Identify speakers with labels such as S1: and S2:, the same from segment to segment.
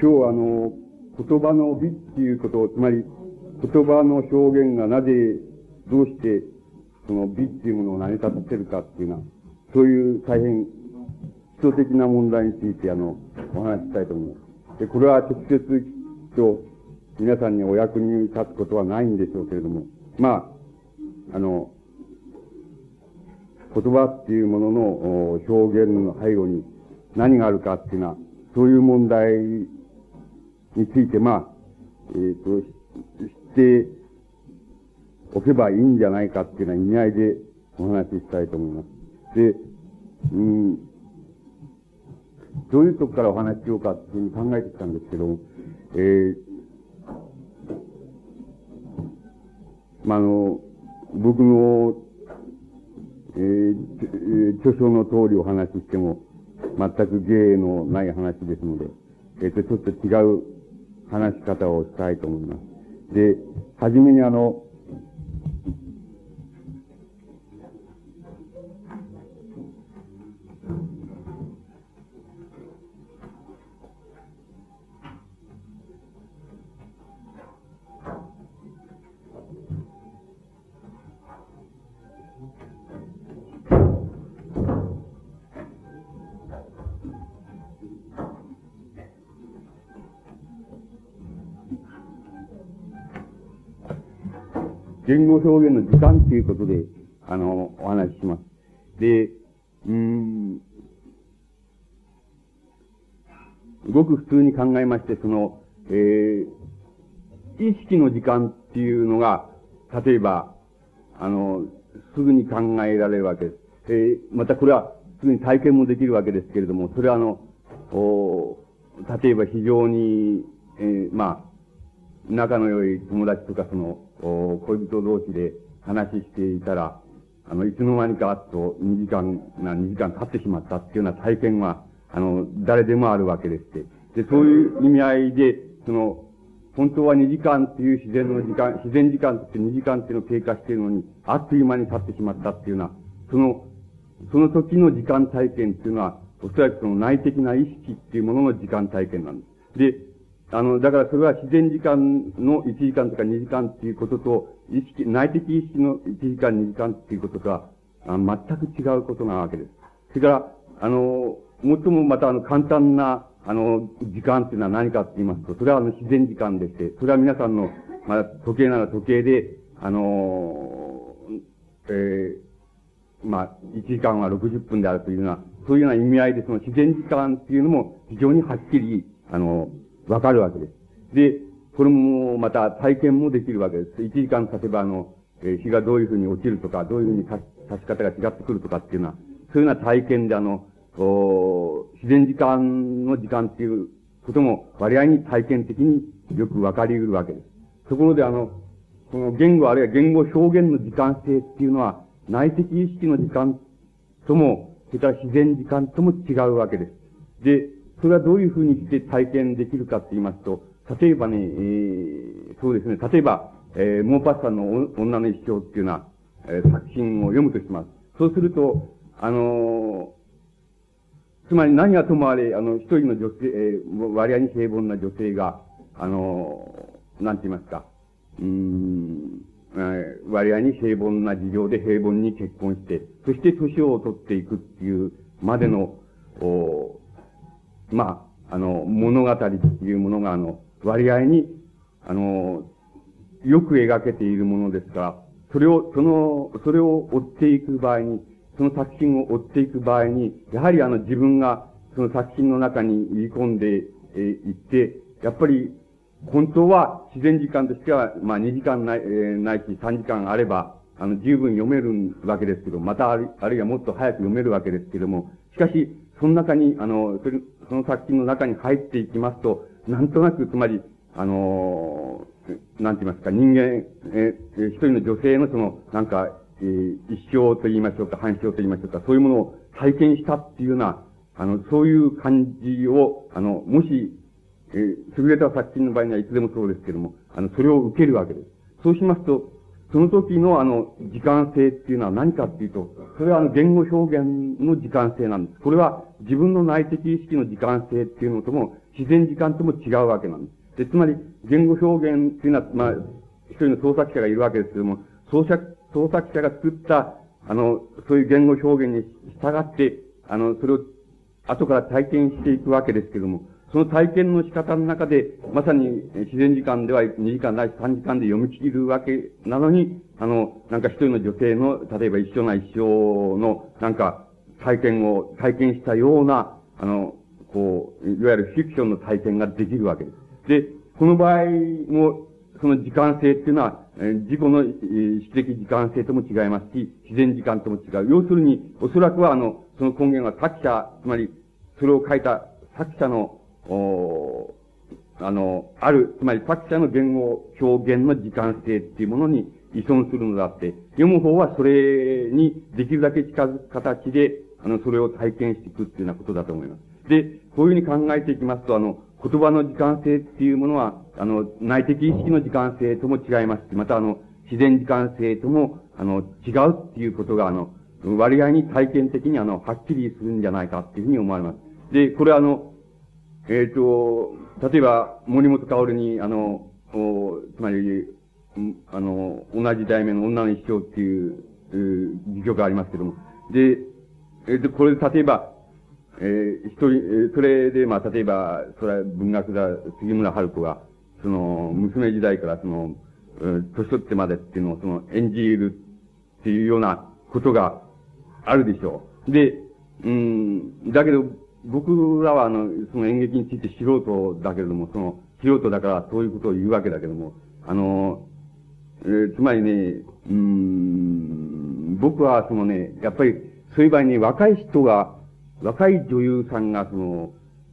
S1: 今日あの、言葉の美っていうことを、つまり、言葉の表現がなぜ、どうして、その美っていうものを成り立たせるかっていうのは、そういう大変基礎的な問題について、あの、お話ししたいと思います。で、これは直接と皆さんにお役に立つことはないんでしょうけれども、まあ、あの、言葉っていうものの表現の背後に何があるかっていうのは、そういう問題について、まあ、えっ、ー、と、知っておけばいいんじゃないかっていうような意味合いでお話ししたいと思います。で、うん、どういうとこからお話ししようかっていうふうに考えてきたんですけども、えー、まあ、あの、僕の、えー、著書の通りお話ししても、全く芸のない話ですので、えっ、ー、と、ちょっと違う話し方をしたいと思います。で、はじめにあの、言語表現の時間ということで、あの、お話しします。で、うん、ごく普通に考えまして、その、えー、意識の時間っていうのが、例えば、あの、すぐに考えられるわけです。えー、またこれは、すぐに体験もできるわけですけれども、それはあの、お例えば非常に、えー、まあ、仲の良い友達とかその、お恋人同士で話していたら、あの、いつの間にかあと2時間、な、2時間経ってしまったっていうような体験は、あの、誰でもあるわけでして。で、そういう意味合いで、その、本当は2時間っていう自然の時間、自然時間って2時間っていうのを経過しているのに、あっという間に経ってしまったっていうような、その、その時の時間体験っていうのは、おそらくその内的な意識っていうものの時間体験なんです。で、あの、だからそれは自然時間の1時間とか2時間っていうことと、意識、内的意識の1時間2時間っていうこととは、あ全く違うことなわけです。それから、あの、最もまたあの簡単な、あの、時間っていうのは何かって言いますと、それはあの自然時間でして、それは皆さんの、まあ、時計なら時計で、あの、えー、まあ、1時間は60分であるというような、そういうような意味合いで、その自然時間っていうのも非常にはっきり、あの、わかるわけです。で、これもまた体験もできるわけです。1時間経てばあの、え日がどういうふうに落ちるとか、どういうふうに立ち方が違ってくるとかっていうのは、そういうような体験であの、自然時間の時間っていうことも割合に体験的によくわかり得るわけです。ところであの、この言語あるいは言語表現の時間性っていうのは、内的意識の時間とも、それから自然時間とも違うわけです。で、それはどういうふうにして体験できるかって言いますと、例えばね、えー、そうですね、例えば、えー、モーパッサンの女の一生っていうような、えー、作品を読むとします。そうすると、あのー、つまり何はともあれ、あの、一人の女性、えー、割合に平凡な女性が、あのー、なんて言いますか、うん、えー、割合に平凡な事情で平凡に結婚して、そして年を取っていくっていうまでの、おまあ、あの、物語っていうものが、あの、割合に、あの、よく描けているものですから、それを、その、それを追っていく場合に、その作品を追っていく場合に、やはりあの自分がその作品の中に入り込んでい、えー、って、やっぱり本当は自然時間としては、まあ2時間ない、えー、ないし3時間あれば、あの十分読めるわけですけど、またあるあるいはもっと早く読めるわけですけども、しかし、その中に、あの、それ、その作品の中に入っていきますと、なんとなく、つまり、あの、なんて言いますか、人間、え、一人の女性のその、なんか、えー、一生と言いましょうか、反生と言いましょうか、そういうものを体験したっていうような、あの、そういう感じを、あの、もし、えー、優れた作品の場合にはいつでもそうですけども、あの、それを受けるわけです。そうしますと、その時のあの、時間性っていうのは何かっていうと、それはあの、言語表現の時間性なんです。これは自分の内的意識の時間性っていうのとも、自然時間とも違うわけなんです。で、つまり、言語表現っていうのは、まあ、一人の創作者がいるわけですけども、創作、創作者が作った、あの、そういう言語表現に従って、あの、それを後から体験していくわけですけども、その体験の仕方の中で、まさに自然時間では2時間ないし3時間で読み切るわけなのに、あの、なんか一人の女性の、例えば一緒な一生の、なんか、体験を、体験したような、あの、こう、いわゆるフィクションの体験ができるわけです。で、この場合も、その時間性っていうのは、自己の意識的時間性とも違いますし、自然時間とも違う。要するに、おそらくはあの、その根源は作者、つまり、それを書いた作者のおあの、ある、つまり作者の言語表現の時間性っていうものに依存するのであって、読む方はそれにできるだけ近づく形で、あの、それを体験していくっていうようなことだと思います。で、こういうふうに考えていきますと、あの、言葉の時間性っていうものは、あの、内的意識の時間性とも違いますし、またあの、自然時間性とも、あの、違うっていうことが、あの、割合に体験的にあの、はっきりするんじゃないかっていうふうに思われます。で、これはあの、えっ、ー、と、例えば、森本薫に、あの、つまり、あの、同じ題名の女の一生っていう、戯曲がありますけども。で、えっ、ー、と、これ、例えば、えー、一人、それで、まあ、例えば、それは文学座、杉村春子が、その、娘時代から、その、年取ってまでっていうのを、その、演じるっていうようなことがあるでしょう。で、うん、だけど、僕らはあの、その演劇について素人だけれども、その、素人だからそういうことを言うわけだけども、あの、えー、つまりね、うん、僕はそのね、やっぱり、そういう場合に若い人が、若い女優さんがその、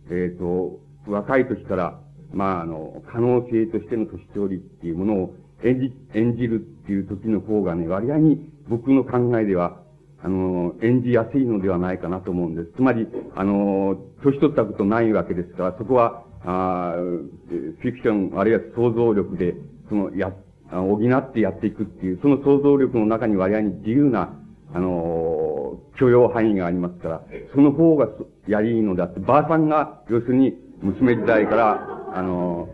S1: えっ、ー、と、若い時から、まあ、あの、可能性としての年寄りっていうものを演じ、演じるっていう時の方がね、割合に僕の考えでは、あの、演じやすいのではないかなと思うんです。つまり、あの、年取ったことないわけですから、そこは、あフィクション、あるいは想像力で、その、や、補ってやっていくっていう、その想像力の中に割合に自由な、あの、許容範囲がありますから、その方がやりいいのであって、ばあさんが、要するに、娘時代から、あの、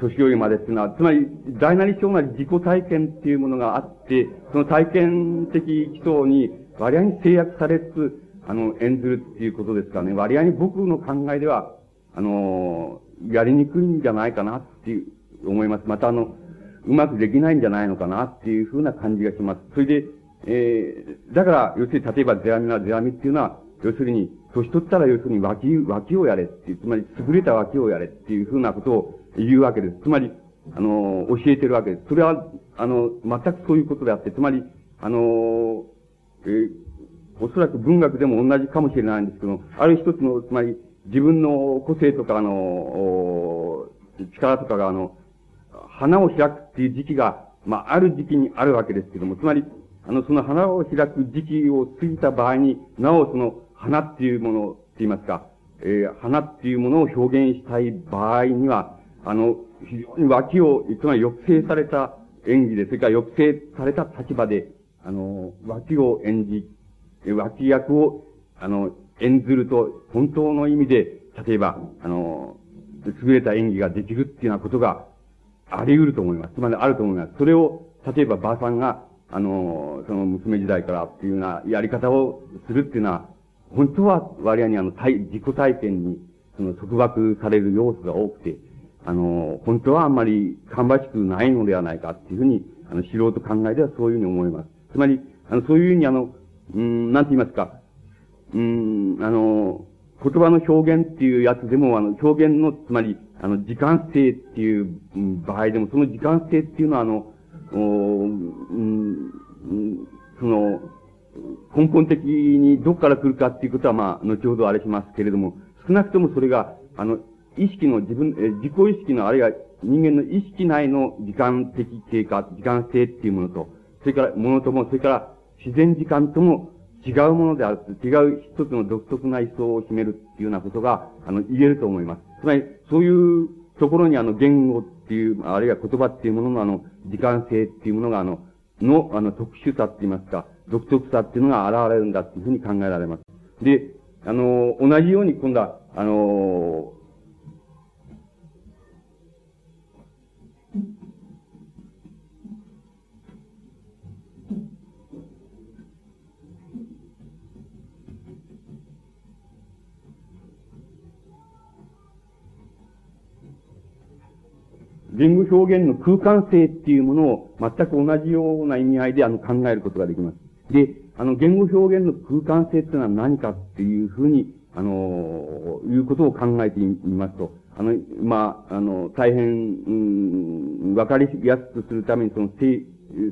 S1: 年寄りまでっていうのは、つまり、大なり小なり自己体験っていうものがあって、その体験的基礎に割合に制約されつつ、あの、演ずるっていうことですからね、割合に僕の考えでは、あの、やりにくいんじゃないかなっていう、思います。またあの、うまくできないんじゃないのかなっていうふうな感じがします。それで、えー、だから、要するに例えばゼアミなゼアミっていうのは、要するに、年取ったら要するに脇、脇をやれっていう、つまり優れた脇をやれっていうふうなことを言うわけです。つまり、あの、教えてるわけです。それは、あの、全くそういうことであって、つまり、あの、えー、おそらく文学でも同じかもしれないんですけどある一つの、つまり、自分の個性とか、あの、力とかが、あの、花を開くっていう時期が、まあ、ある時期にあるわけですけども、つまり、あの、その花を開く時期を過ぎた場合に、なおその花っていうものって言いますか、えー、花っていうものを表現したい場合には、あの、非常に脇を、つまり抑制された演技で、それから抑制された立場で、あの、脇を演じ、脇役を、あの、演ずると、本当の意味で、例えば、あの、優れた演技ができるっていうようなことがあり得ると思います。つまりあると思います。それを、例えば、ばあさんが、あの、その娘時代からっていうようなやり方をするっていうのは、本当は割合にあの、自己体験に、その、束縛される要素が多くて、あの、本当はあんまり芳しくないのではないかっていうふうに、あの、素人考えではそういうふうに思います。つまり、あの、そういうふうにあの、うん、なんて言いますか、うん、あの、言葉の表現っていうやつでも、あの、表現の、つまり、あの、時間性っていう場合でも、その時間性っていうのは、あの、おうん、その、根本的にどこから来るかっていうことは、まあ、後ほどあれしますけれども、少なくともそれが、あの、意識の自分、え自己意識の、あるいは人間の意識内の時間的経過、時間性っていうものと、それから、ものとも、それから自然時間とも違うものである、違う一つの独特な位相を占めるっていうようなことが、あの、言えると思います。つまり、そういうところにあの、言語っていう、あるいは言葉っていうもののあの、時間性っていうものがあの、の、あの、特殊さって言いますか、独特さっていうのが現れるんだっていうふうに考えられます。で、あの、同じように今度は、あの、言語表現の空間性っていうものを全く同じような意味合いであの考えることができます。で、あの言語表現の空間性っていうのは何かっていうふうに、あの、いうことを考えてみますと、あの、まあ、あの、大変、うん、わかりやすくするためにその整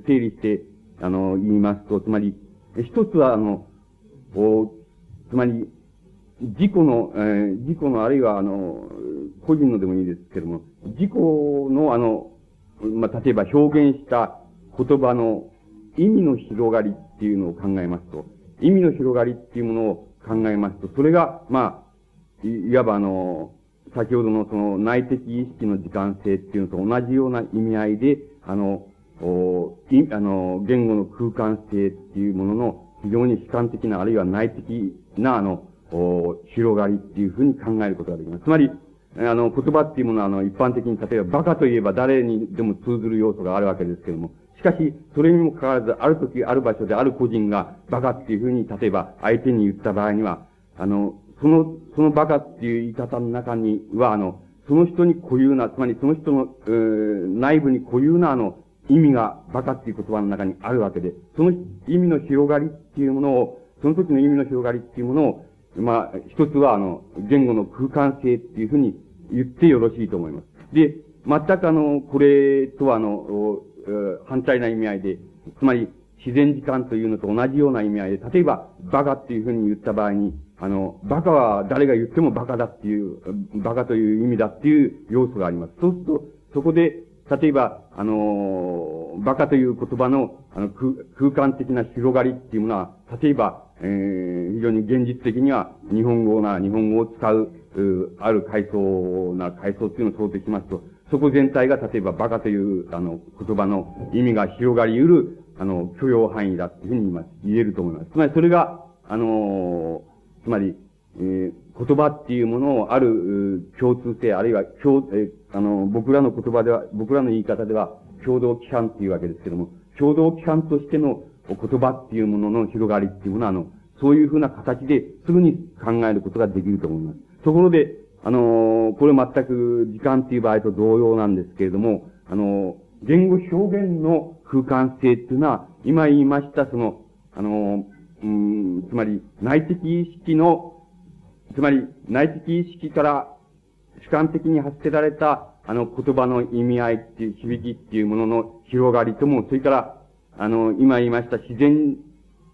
S1: 整理して、あの、言いますと、つまり、一つはあの、おつまり、自己の、えー、自己のあるいはあの、個人のでもいいですけれども、自己のあの、まあ、例えば表現した言葉の意味の広がりっていうのを考えますと、意味の広がりっていうものを考えますと、それが、まあ、いわばあの、先ほどのその内的意識の時間性っていうのと同じような意味合いで、あの、おいあの、言語の空間性っていうものの非常に悲観的な、あるいは内的な、あの、お広がりっていうふうに考えることができます。つまり、あの、言葉っていうものは、あの、一般的に、例えば、馬鹿といえば誰にでも通ずる要素があるわけですけれども、しかし、それにもかかわらず、ある時、ある場所で、ある個人が、馬鹿っていうふうに、例えば、相手に言った場合には、あの、その、その馬鹿っていう言い方の中には、あの、その人に固有な、つまりその人の、えー、内部に固有な、あの、意味が馬鹿っていう言葉の中にあるわけで、その意味の広がりっていうものを、その時の意味の広がりっていうものを、まあ、一つは、あの、言語の空間性っていうふうに言ってよろしいと思います。で、全くあの、これとはあの、反対な意味合いで、つまり、自然時間というのと同じような意味合いで、例えば、バカっていうふうに言った場合に、あの、バカは誰が言ってもバカだっていう、バカという意味だっていう要素があります。そうすると、そこで、例えば、あの、バカという言葉の、あの、空間的な広がりっていうものは、例えば、えー、非常に現実的には、日本語な、日本語を使、うある階層な階層っていうのを想定しますと、そこ全体が例えばバカという、あの、言葉の意味が広がり得る、あの、許容範囲だっていうふうに言言えると思います。つまりそれが、あのー、つまり、えー、言葉っていうものをある共通性、あるいは共、えー、あの、僕らの言葉では、僕らの言い方では、共同規範っていうわけですけども、共同規範としての言葉っていうものの広がりっていうものは、あの、そういうふうな形ですぐに考えることができると思います。ところで、あのー、これ全く時間っていう場合と同様なんですけれども、あのー、言語表現の空間性っていうのは、今言いましたその、あのー、ん、つまり内的意識の、つまり内的意識から主観的に発せられたあの言葉の意味合いっていう、響きっていうものの広がりとも、それから、あの、今言いました自然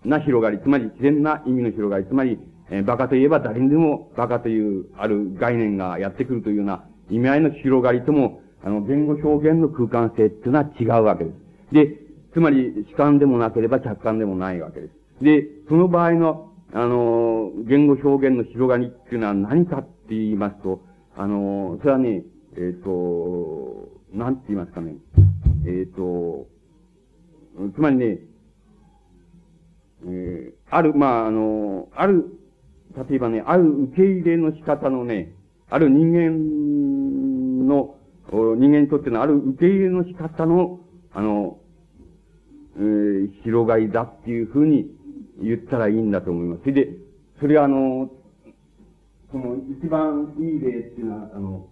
S1: な広がり、つまり自然な意味の広がり、つまりえー、バカといえば誰にでもバカというある概念がやってくるというような意味合いの広がりとも、あの、言語表現の空間性っていうのは違うわけです。で、つまり主観でもなければ客観でもないわけです。で、その場合の、あの、言語表現の広がりっていうのは何かって言いますと、あの、それはね、えっ、ー、と、なんて言いますかね。えっ、ー、と、つまりね、えー、ある、まあ、あの、ある例えばね、ある受け入れの仕方のね、ある人間の、人間にとってのある受け入れの仕方の、あの、えー、広がりだっていうふうに言ったらいいんだと思います。それで、それはあの、その一番いい例っていうのは、あの、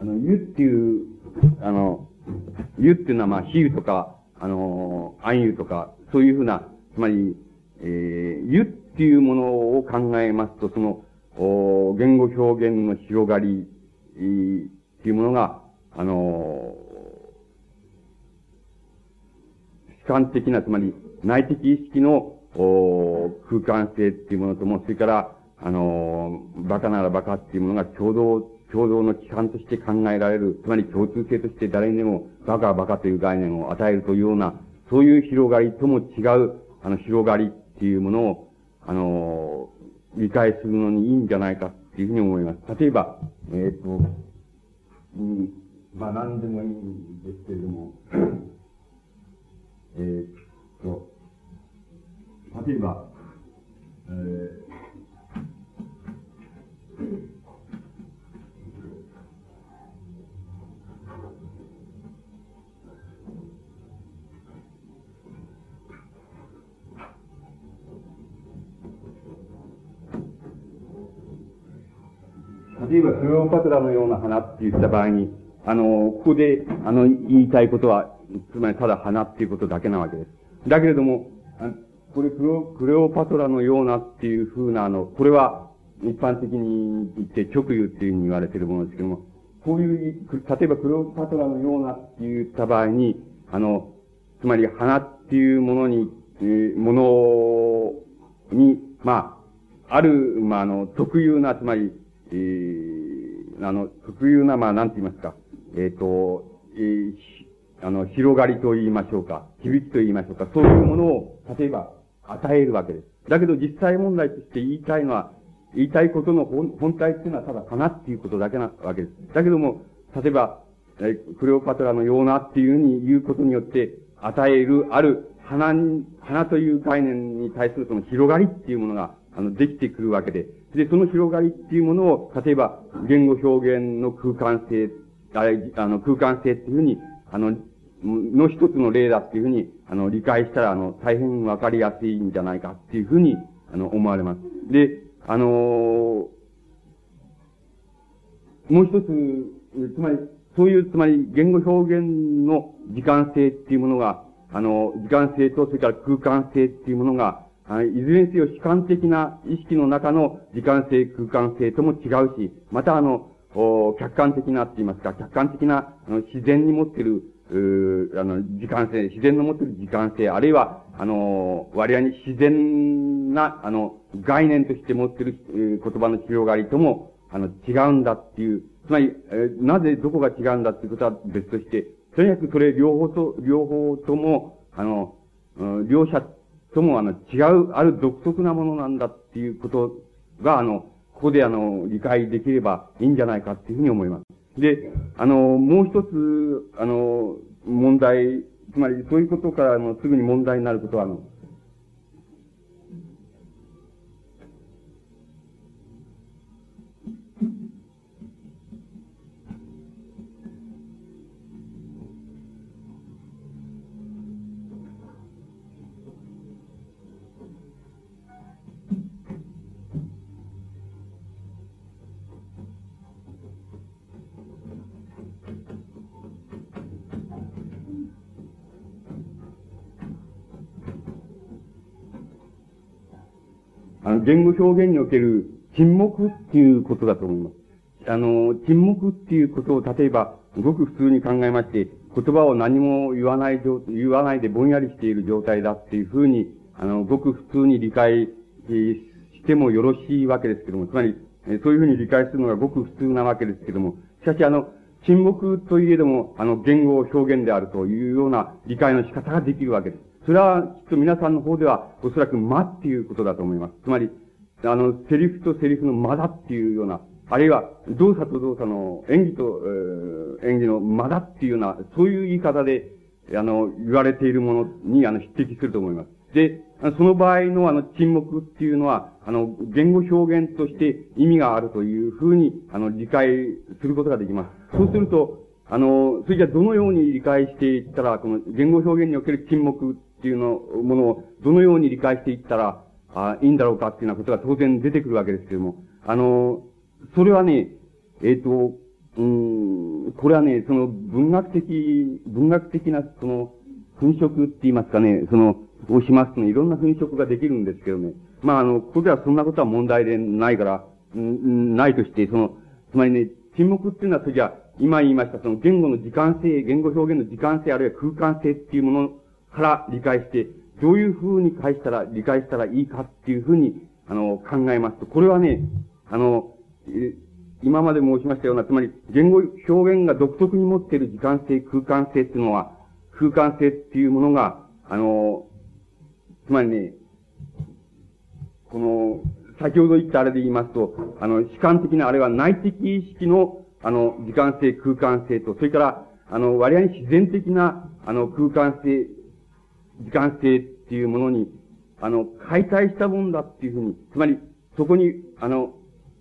S1: あの、湯っていう、あの、湯っていうのは、まあ、比喩とか、あのー、暗湯とか、そういうふうな、つまり、えー、湯っていうものを考えますと、その、お言語表現の広がり、っていうものが、あのー、主観的な、つまり、内的意識の、お空間性っていうものとも、それから、あのー、バカならバカっていうものが共同共同の規範として考えられる、つまり共通性として誰にでもバカバカという概念を与えるというような、そういう広がりとも違う、あの、広がりっていうものを、あの、理解するのにいいんじゃないかっていうふうに思います。例えば、えっ、ー、と、うん、まあ何でもいいんですけれども、えっと、例えば、えー例えば、クレオパトラのような花って言った場合に、あの、ここで、あの、言いたいことは、つまりただ花っていうことだけなわけです。だけれども、これクレオ、クレオパトラのようなっていうふうな、あの、これは、一般的に言って直輸っていうふうに言われているものですけども、こういう、例えばクレオパトラのようなって言った場合に、あの、つまり花っていうものに、えー、ものに、まあ、ある、まあ、あの、特有な、つまり、えー、あの、特有な、まあ、なんて言いますか、えっ、ー、と、えー、あの、広がりと言いましょうか、響きと言いましょうか、そういうものを、例えば、与えるわけです。だけど実際問題として言いたいのは、言いたいことの本体っていうのはただ花っていうことだけなわけです。だけども、例えば、えクレオパトラのようなっていうふうに言うことによって、与える、ある花に、花という概念に対するその広がりっていうものが、あの、できてくるわけで、で、その広がりっていうものを、例えば、言語表現の空間性、あ、あの、空間性っていうふうに、あの、の一つの例だっていうふうに、あの、理解したら、あの、大変わかりやすいんじゃないかっていうふうに、あの、思われます。で、あのー、もう一つ、つまり、そういう、つまり、言語表現の時間性っていうものが、あの、時間性と、それから空間性っていうものが、はいいずれにせよ主観的な意識の中の時間性、空間性とも違うし、またあの、客観的なって言いますか、客観的な、あの、自然に持ってる、うあの、時間性、自然の持ってる時間性、あるいは、あの、割合に自然な、あの、概念として持ってる、言葉の広がりとも、あの、違うんだっていう、つまり、なぜどこが違うんだっていうことは別として、とにかくそれ両方と、両方とも、あの、両者ともあの、違う、ある独特なものなんだっていうことが、あの、ここであの、理解できればいいんじゃないかっていうふうに思います。で、あの、もう一つ、あの、問題、つまりそういうことからのすぐに問題になることは、あの、あの、言語表現における沈黙っていうことだと思います。あの、沈黙っていうことを、例えば、ごく普通に考えまして、言葉を何も言わない状言わないでぼんやりしている状態だっていうふうに、あの、ごく普通に理解してもよろしいわけですけども、つまり、そういうふうに理解するのがごく普通なわけですけども、しかしあの、沈黙といえども、あの、言語表現であるというような理解の仕方ができるわけです。それはきっと皆さんの方ではおそらく間っていうことだと思います。つまり、あの、セリフとセリフの間だっていうような、あるいは動作と動作の演技と、えー、演技の間だっていうような、そういう言い方で、あの、言われているものに、あの、匹敵すると思います。で、その場合のあの、沈黙っていうのは、あの、言語表現として意味があるというふうに、あの、理解することができます。そうすると、あの、それじゃどのように理解していったら、この言語表現における沈黙っていうの、ものをどのように理解していったら、あいいんだろうかっていうようなことが当然出てくるわけですけども、あの、それはね、えっ、ー、と、うん、これはね、その文学的、文学的なその、粉飾って言いますかね、その、をしますとね、いろんな粉飾ができるんですけどね。まあ、あの、ここではそんなことは問題でないから、うん、ないとして、その、つまりね、沈黙っていうのは、それじゃ今言いました、その言語の時間性、言語表現の時間性、あるいは空間性っていうものから理解して、どういうふうに返したら、理解したらいいかっていうふうに、あの、考えますと、これはね、あの、今まで申しましたような、つまり、言語表現が独特に持っている時間性、空間性っていうのは、空間性っていうものが、あの、つまりね、この、先ほど言ったあれで言いますと、あの、主観的な、あれは内的意識の、あの、時間性、空間性と、それから、あの、割合に自然的な、あの、空間性、時間性っていうものに、あの、解体したもんだっていうふうに、つまり、そこに、あの、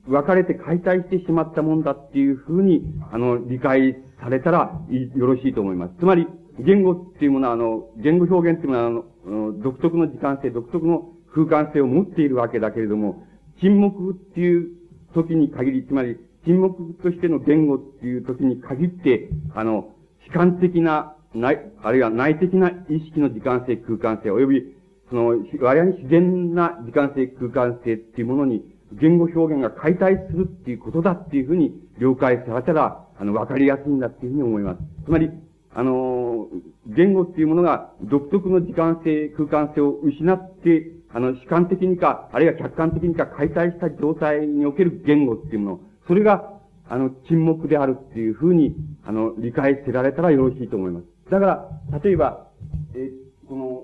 S1: 分かれて解体してしまったもんだっていうふうに、あの、理解されたらよろしいと思います。つまり、言語っていうものは、あの、言語表現っていうものは、あの、独特の時間性、独特の空間性を持っているわけだけれども、沈黙っていう時に限り、つまり、沈黙としての言語っていう時に限って、あの、主観的な、ない、あるいは内的な意識の時間性、空間性、及び、その、割合に自然な時間性、空間性っていうものに、言語表現が解体するっていうことだっていうふうに了解されたら、あの、わかりやすいんだっていうふうに思います。つまり、あの、言語っていうものが独特の時間性、空間性を失って、あの、主観的にか、あるいは客観的にか解体した状態における言語っていうもの、それが、あの、沈黙であるっていうふうに、あの、理解せられたらよろしいと思います。だから、例えば、え、この、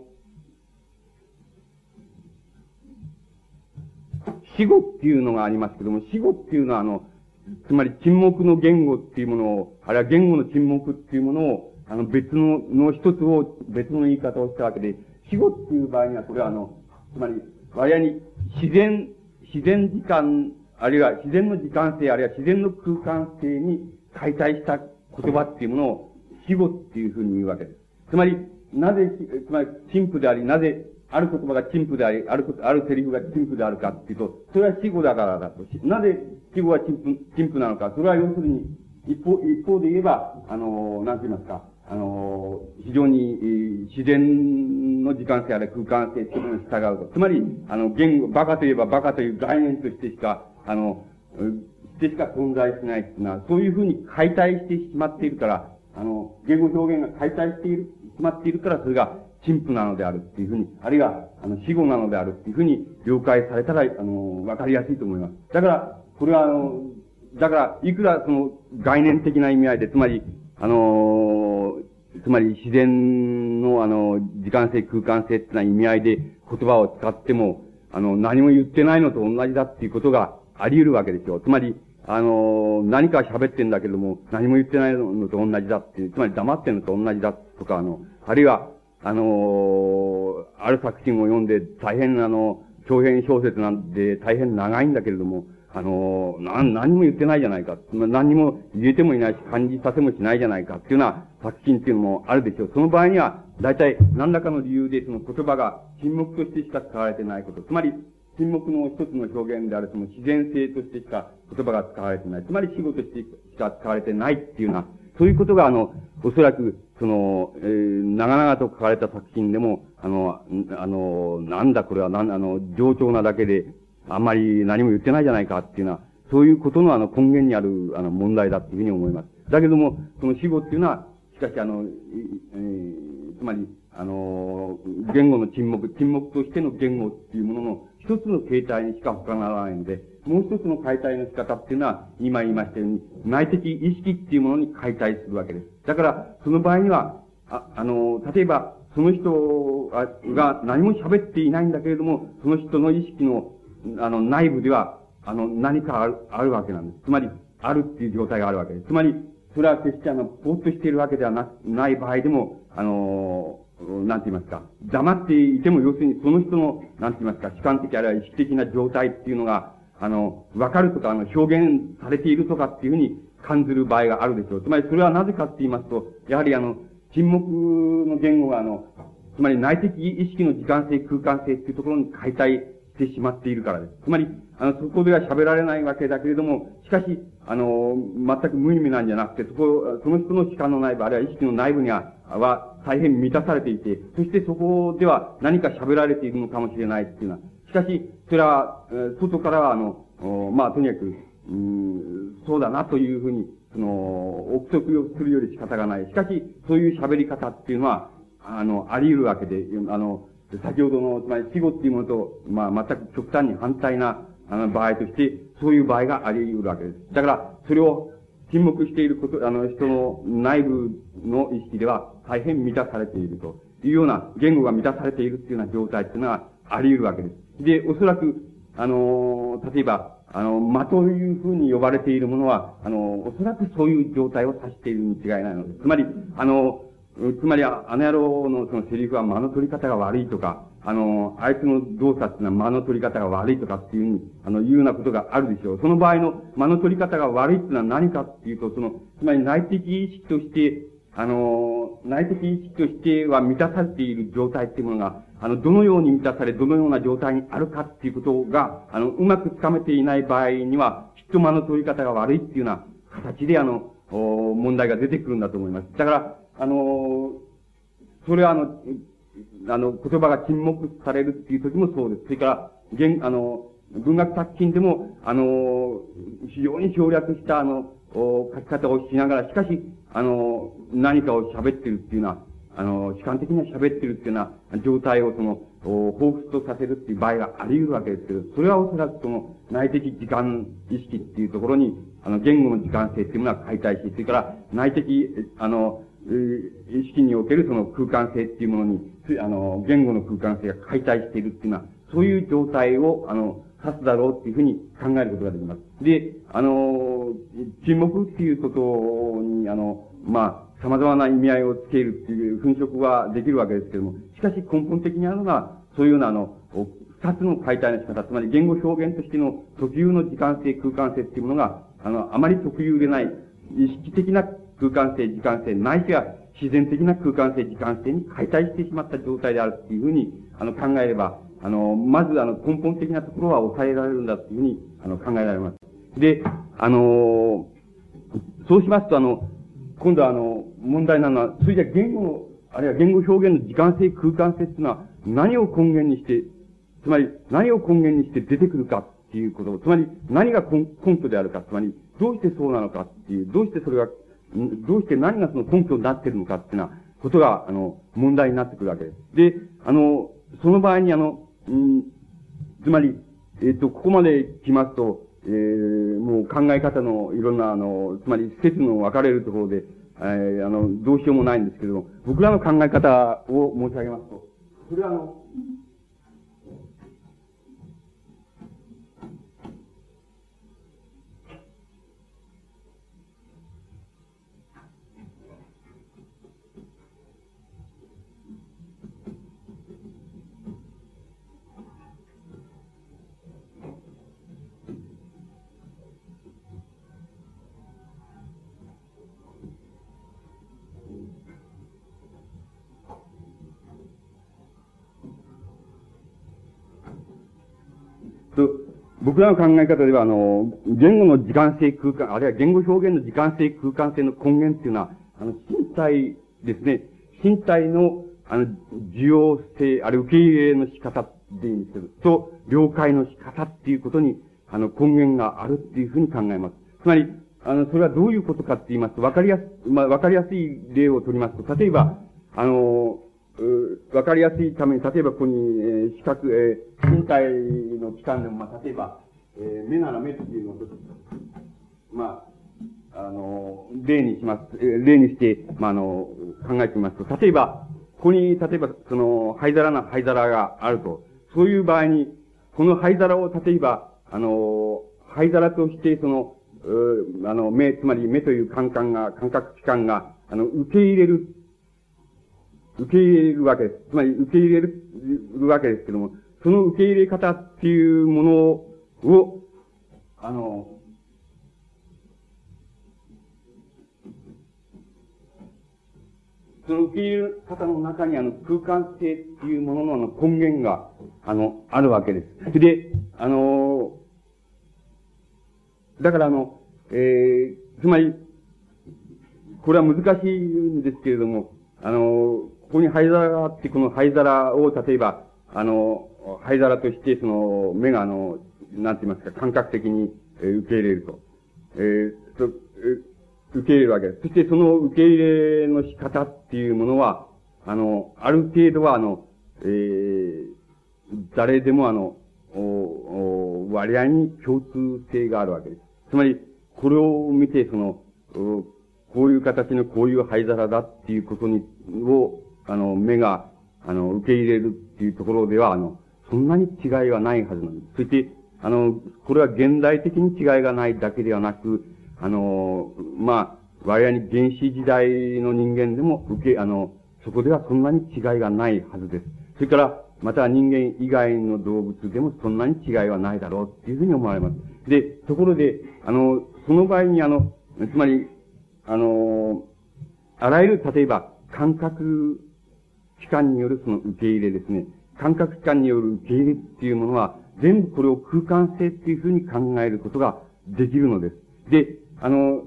S1: 死語っていうのがありますけども、死語っていうのはあの、つまり沈黙の言語っていうものを、あるいは言語の沈黙っていうものを、あの別の、の一つを、別の言い方をしたわけで、死語っていう場合にはこれはあの、つまり、割合に自然、自然時間、あるいは自然の時間性、あるいは自然の空間性に解体した言葉っていうものを死語っていうふうに言うわけです。つまり、なぜ、つまり、陳腐であり、なぜある言葉が陳腐であり、あること、あるセリフが陳腐であるかっていうと、それは死語だからだと。なぜ死語は陳腐、陳腐なのか。それは要するに、一方、一方で言えば、あの、なんて言いますか、あの、非常に、自然の時間性ある空間性っていうのに従うと。つまり、あの、言語、バカといえばバカという概念としてしか、あの、してしか存在しないっていうのは、そういうふうに解体してしまっているから、あの、言語表現が解体している、しまっているから、それが陳腐なのであるっていうふうに、あるいは、あの、死後なのであるっていうふうに了解されたら、あの、わかりやすいと思います。だから、これはあの、だから、いくらその概念的な意味合いで、つまり、あの、つまり自然のあの、時間性、空間性ってな意味合いで言葉を使っても、あの、何も言ってないのと同じだっていうことがあり得るわけですよ。つまり、あの、何か喋ってんだけども、何も言ってないのと同じだっていう、つまり黙ってんのと同じだとか、あの、あるいは、あの、ある作品を読んで大変あの、長編小説なんで大変長いんだけれども、あの、な、何も言ってないじゃないか。何も言えてもいないし、感じさせもしないじゃないかっていうような作品っていうのもあるでしょう。その場合には、大体何らかの理由でその言葉が沈黙としてしか使われてないこと。つまり、沈黙の一つの表現であるその自然性としてしか言葉が使われてない。つまり死語としてしか使われてないっていうような、そういうことがあの、おそらくその、えー、長々と書かれた作品でも、あの、あの、なんだこれは、なん、あの、上長なだけで、あんまり何も言ってないじゃないかっていうのは、そういうことのあの根源にあるあの問題だっていうふうに思います。だけども、その死語っていうのは、しかしあの、えー、つまり、あの、言語の沈黙、沈黙としての言語っていうものの一つの形態にしか他ならないので、もう一つの解体の仕方っていうのは、今言いましたように、内的意識っていうものに解体するわけです。だから、その場合には、あ、あの、例えば、その人が何も喋っていないんだけれども、その人の意識の、あの、内部では、あの、何かある、あるわけなんです。つまり、あるっていう状態があるわけです。つまり、それは決してあの、ぼーっとしているわけではな、ない場合でも、あの、なんて言いますか、黙っていても、要するにその人の、なんて言いますか、主観的あるいは意識的な状態っていうのが、あの、わかるとか、あの、表現されているとかっていうふうに感じる場合があるでしょう。つまりそれはなぜかって言いますと、やはりあの、沈黙の言語があの、つまり内的意識の時間性、空間性っていうところに解体してしまっているからです。つまり、あの、そこでは喋られないわけだけれども、しかし、あの、全く無意味なんじゃなくて、そこ、その人の主観の内部、あるいは意識の内部には、は大変満たされていて、そしてそこでは何か喋られているのかもしれないっていうのは、しかし、それは、外からは、あの、まあ、とにかく、うん、そうだなというふうに、その、憶測をするより仕方がない。しかし、そういう喋り方っていうのは、あの、あり得るわけで、あの、先ほどの、つまり死語っていうものと、まあ、全く極端に反対な、あの、場合として、そういう場合があり得るわけです。だから、それを沈黙していること、あの、人の内部の意識では大変満たされているというような、言語が満たされているっていうような状態っていうのはあり得るわけです。で、おそらく、あの、例えば、あの、間というふうに呼ばれているものは、あの、おそらくそういう状態を指しているに違いないのです。つまり、あの、つまり、あの野郎のそのセリフは間の取り方が悪いとか、あの、あいつの動作っていうのは間の取り方が悪いとかっていうふうに、あの、いうようなことがあるでしょう。その場合の間の取り方が悪いっていうのは何かっていうと、その、つまり内的意識として、あの、内的意識としては満たされている状態っていうものが、あの、どのように満たされ、どのような状態にあるかっていうことが、あの、うまくつかめていない場合には、きっと間の取り方が悪いっていうような形で、あの、問題が出てくるんだと思います。だから、あの、それはあの、あの、言葉が沈黙されるっていう時もそうです。それから、現、あの、文学作品でも、あの、非常に省略した、あの、書き方をしながら、しかし、あの、何かを喋ってるっていうのは、あの、主観的には喋ってるっていうような状態をその、彷彿とさせるっていう場合があり得るわけですけど、それはおそらくその内的時間意識っていうところに、あの、言語の時間性っていうものは解体し、それから内的、あの、意識におけるその空間性っていうものに、あの、言語の空間性が解体しているっていうのは、そういう状態を、あの、指すだろうっていうふうに考えることができます。で、あの、沈黙っていうことに、あの、まあ、様々な意味合いをつけるっていう粉飾はできるわけですけれども、しかし根本的にあるのは、そういうようなあの、二つの解体の仕方、つまり言語表現としての特有の時間性、空間性っていうものが、あの、あまり特有でない、意識的な空間性、時間性、ないしは自然的な空間性、時間性に解体してしまった状態であるっていうふうに、あの、考えれば、あの、まずあの、根本的なところは抑えられるんだというふうに、あの、考えられます。で、あのそうしますと、あの、今度はあの、問題なのは、それじゃ言語の、あるいは言語表現の時間性、空間性っていうのは、何を根源にして、つまり、何を根源にして出てくるかっていうこと、つまり、何が根拠であるか、つまり、どうしてそうなのかっていう、どうしてそれが、どうして何がその根拠になっているのかっていうようなことが、あの、問題になってくるわけです。で、あの、その場合にあの、うん、つまり、えっ、ー、と、ここまで来ますと、えー、もう考え方のいろんな、あの、つまり説の分かれるところで、えー、あの、どうしようもないんですけども、僕らの考え方を申し上げますと、それはあの、僕らの考え方では、あの、言語の時間性空間、あるいは言語表現の時間性空間性の根源っていうのは、あの、身体ですね。身体の、あの、需要性、あるいは受け入れの仕方でいいんですけど、と、了解の仕方っていうことに、あの、根源があるっていうふうに考えます。つまり、あの、それはどういうことかって言いますと、わかりやす、まあ、わかりやすい例を取りますと、例えば、あの、わかりやすいために、例えばここに、えー、視覚、えー、身体の器官でも、まあ、例えば、えー、目なら目っていうのを、まあ、あの、例にします、えー、例にして、まあ、あの、考えてみますと、例えば、ここに、例えば、その、灰皿な灰皿があると、そういう場合に、この灰皿を、例えば、あの、灰皿として、その、うあの、目、つまり目という感覚が、感覚器官が、あの、受け入れる受け入れるわけです。つまり受け入れるわけですけども、その受け入れ方っていうものを、あの、その受け入れ方の中にあの空間性っていうもののあの根源が、あの、あるわけです。で、あの、だからあの、えー、つまり、これは難しいんですけれども、あの、ここに灰皿があって、この灰皿を、例えば、あの、灰皿として、その、目が、あの、なんて言いますか、感覚的に、えー、受け入れると。えー、と、えー、受け入れるわけです。そして、その受け入れの仕方っていうものは、あの、ある程度は、あの、えー、誰でもあの、おお割合に共通性があるわけです。つまり、これを見て、その、こういう形のこういう灰皿だっていうことに、を、あの、目が、あの、受け入れるっていうところでは、あの、そんなに違いはないはずなんです。そして、あの、これは現代的に違いがないだけではなく、あの、まあ、我々に原始時代の人間でも受け、あの、そこではそんなに違いがないはずです。それから、また人間以外の動物でもそんなに違いはないだろうっていうふうに思われます。で、ところで、あの、その場合にあの、つまり、あの、あらゆる、例えば、感覚機関によるその受け入れですね。感覚機関による受け入れっていうものは、全部これを空間性っていうふうに考えることができるのです。で、あの、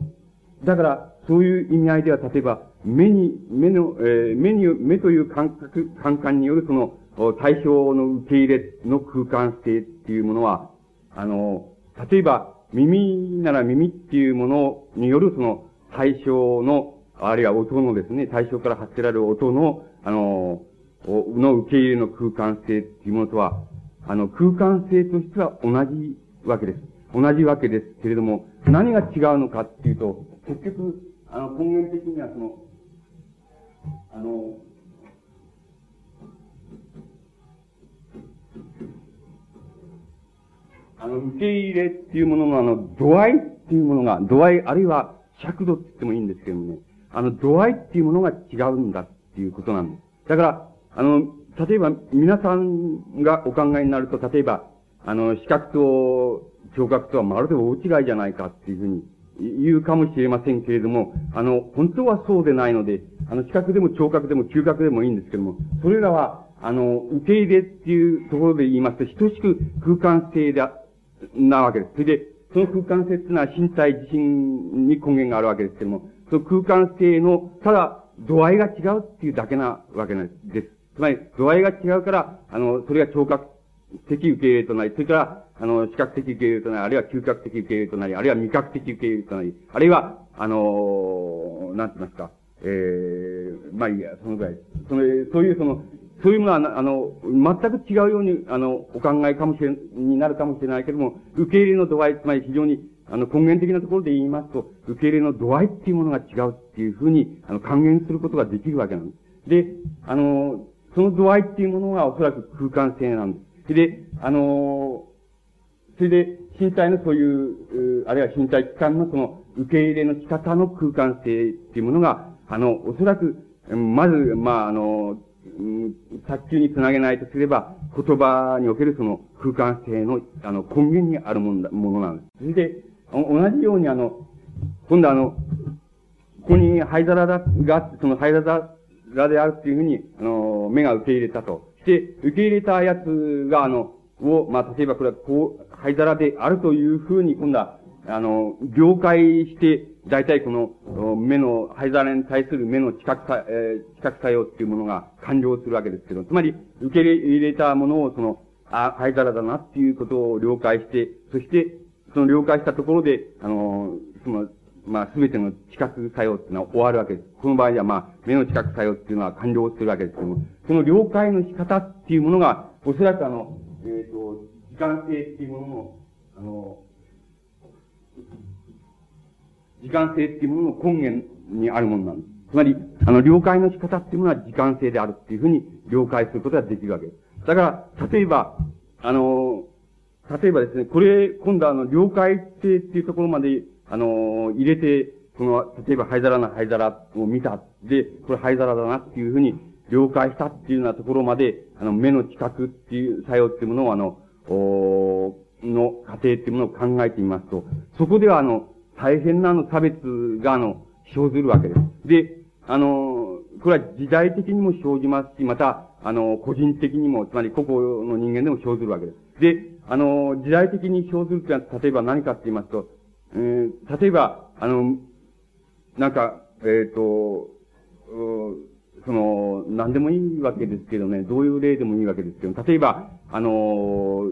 S1: だから、そういう意味合いでは、例えば、目に、目の、えー、目に、目という感覚、感官によるその、対象の受け入れの空間性っていうものは、あの、例えば、耳なら耳っていうものによるその対象の、あるいは音のですね、対象から発せられる音の、あの、の受け入れの空間性っていうものとは、あの、空間性としては同じわけです。同じわけですけれども、何が違うのかっていうと、結局、あの、根源的にはその、あの、あの、受け入れっていうもののあの、度合いっていうものが、度合い、あるいは尺度って言ってもいいんですけどもね、あの、度合いっていうものが違うんだっていうことなんです。だから、あの、例えば、皆さんがお考えになると、例えば、あの、視覚と聴覚とはまるで大違いじゃないかっていうふうに言うかもしれませんけれども、あの、本当はそうでないので、あの、視覚でも聴覚でも嗅覚でもいいんですけども、それらは、あの、受け入れっていうところで言いますと、等しく空間性でなわけです。それで、その空間性っていうのは身体自身に根源があるわけですけども、その空間性の、ただ、度合いが違うっていうだけなわけなんです。つまり、度合いが違うから、あの、それが聴覚的受け入れとなり、それから、あの、視覚的受け入れとなり、あるいは嗅覚的受け入れとなり、あるいは味覚的受け入れとなり、あるいは、あの、なんて言いますか、ええー、まあいいや、そのぐらい。その、そういうその、そういうものは、あの、全く違うように、あの、お考えかもしれ、になるかもしれないけども、受け入れの度合い、つまり非常に、あの、根源的なところで言いますと、受け入れの度合いっていうものが違うっていうふうに、あの、還元することができるわけなんです。で、あの、その度合いっていうものがおそらく空間性なんです。で、あの、それで、身体のそういう、あるいは身体機関のその、受け入れの仕方の空間性っていうものが、あの、おそらく、まず、まあ、あの、早急につなげないとすれば、言葉におけるその空間性の、あの、根源にあるものものなんです。それで、同じようにあの、今度あの、ここに灰皿だが、その灰皿であるっていうふうに、あの、目が受け入れたと。して、受け入れたやつが、あの、を、まあ、例えばこれはこう、灰皿であるというふうに、今度は、あの、了解して、大体この、目の、灰皿に対する目の知覚さ、えー、知覚作用っていうものが完了するわけですけど、つまり、受け入れたものを、その、あ、灰皿だなっていうことを了解して、そして、その了解したところで、あの、その、まあ、すべての知覚作用っていうのは終わるわけです。この場合は、まあ、目の知覚作用っていうのは完了するわけですけども、その了解の仕方っていうものが、おそらくあの、えっ、ー、と、時間性っていうものの、あの、時間性っていうものの根源にあるものなんです。つまり、あの、了解の仕方っていうものは時間性であるっていうふうに了解することができるわけです。だから、例えば、あの、例えばですね、これ、今度はあの、了解性っていうところまで、あの、入れて、この、例えば灰皿な灰皿を見た。で、これ灰皿だなっていうふうに了解したっていうようなところまで、あの、目の知覚っていう作用っていうものをあの、おの過程っていうものを考えてみますと、そこではあの、大変なあの差別があの、生ずるわけです。で、あの、これは時代的にも生じますし、また、あの、個人的にも、つまり個々の人間でも生ずるわけです。で、あの、時代的に生ずるってのは、例えば何かって言いますと、えー、例えば、あの、なんか、えっ、ー、と、その、何でもいいわけですけどね、どういう例でもいいわけですけど、例えば、あの、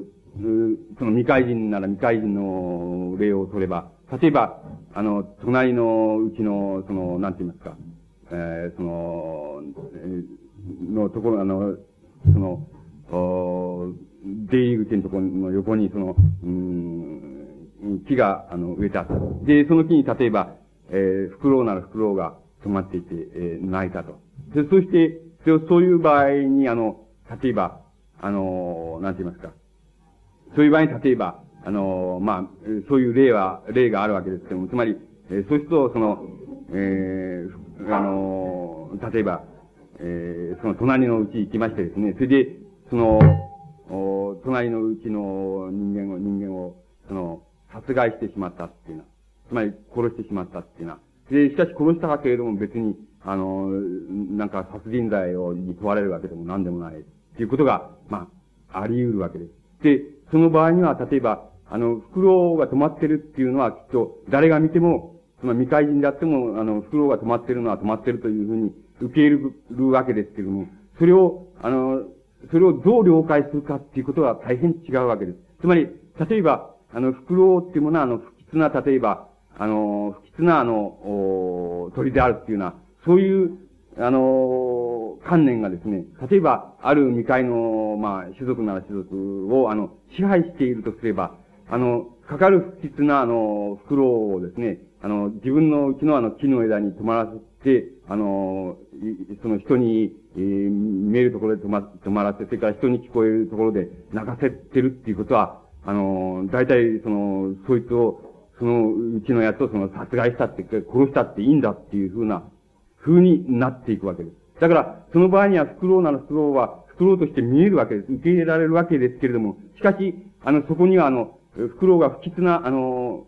S1: その未開人なら未開人の例を取れば、例えば、あの、隣のうちの、その、なんて言いますか、えー、その、えー、のところ、あの、その、お出入り口のところの横に、その、うん、木が、あの、植えてあった。で、その木に例えば、えー、フクロウならフクロウが止まっていて、えー、泣いたと。で、そして、そういう場合に、あの、例えば、あの、なんて言いますか、そういう場合に例えば、あの、まあ、そういう例は、例があるわけですけども、つまり、えー、そうすると、その、えー、あの、例えば、えー、その隣のうち行きましてですね、それで、その、お隣のうちの人間を、人間を、その、殺害してしまったっていうのは、つまり殺してしまったっていうのは、で、しかし殺したけれども別に、あの、なんか殺人罪をに問われるわけでも何でもない。っていうことが、まあ、あり得るわけです。で、その場合には、例えば、あの、袋が止まってるっていうのはきっと、誰が見ても、その未開人であっても、あの、袋が止まってるのは止まってるというふうに受け入れるわけですけれども、それを、あの、それをどう了解するかっていうことは大変違うわけです。つまり、例えば、あの、袋っていうものは、あの、不吉な、例えば、あの、不吉な、あの、鳥であるっていうような、そういう、あの、観念がですね、例えば、ある未開の、まあ、種族なら種族を、あの、支配しているとすれば、あの、かかる不吉な、あの、袋をですね、あの、自分のうちのあの木の枝に止まらせて、あの、その人に、えー、見えるところで止ま、止まらせて、それから人に聞こえるところで泣かせてるっていうことは、あの、大体、その、そいつを、そのうちのやつをその殺害したって、殺したっていいんだっていうふうな、風になっていくわけです。だから、その場合には、フクロウならフクロウは、フクロウとして見えるわけです。受け入れられるわけですけれども、しかし、あの、そこには、あの、フクロウが不吉な、あの、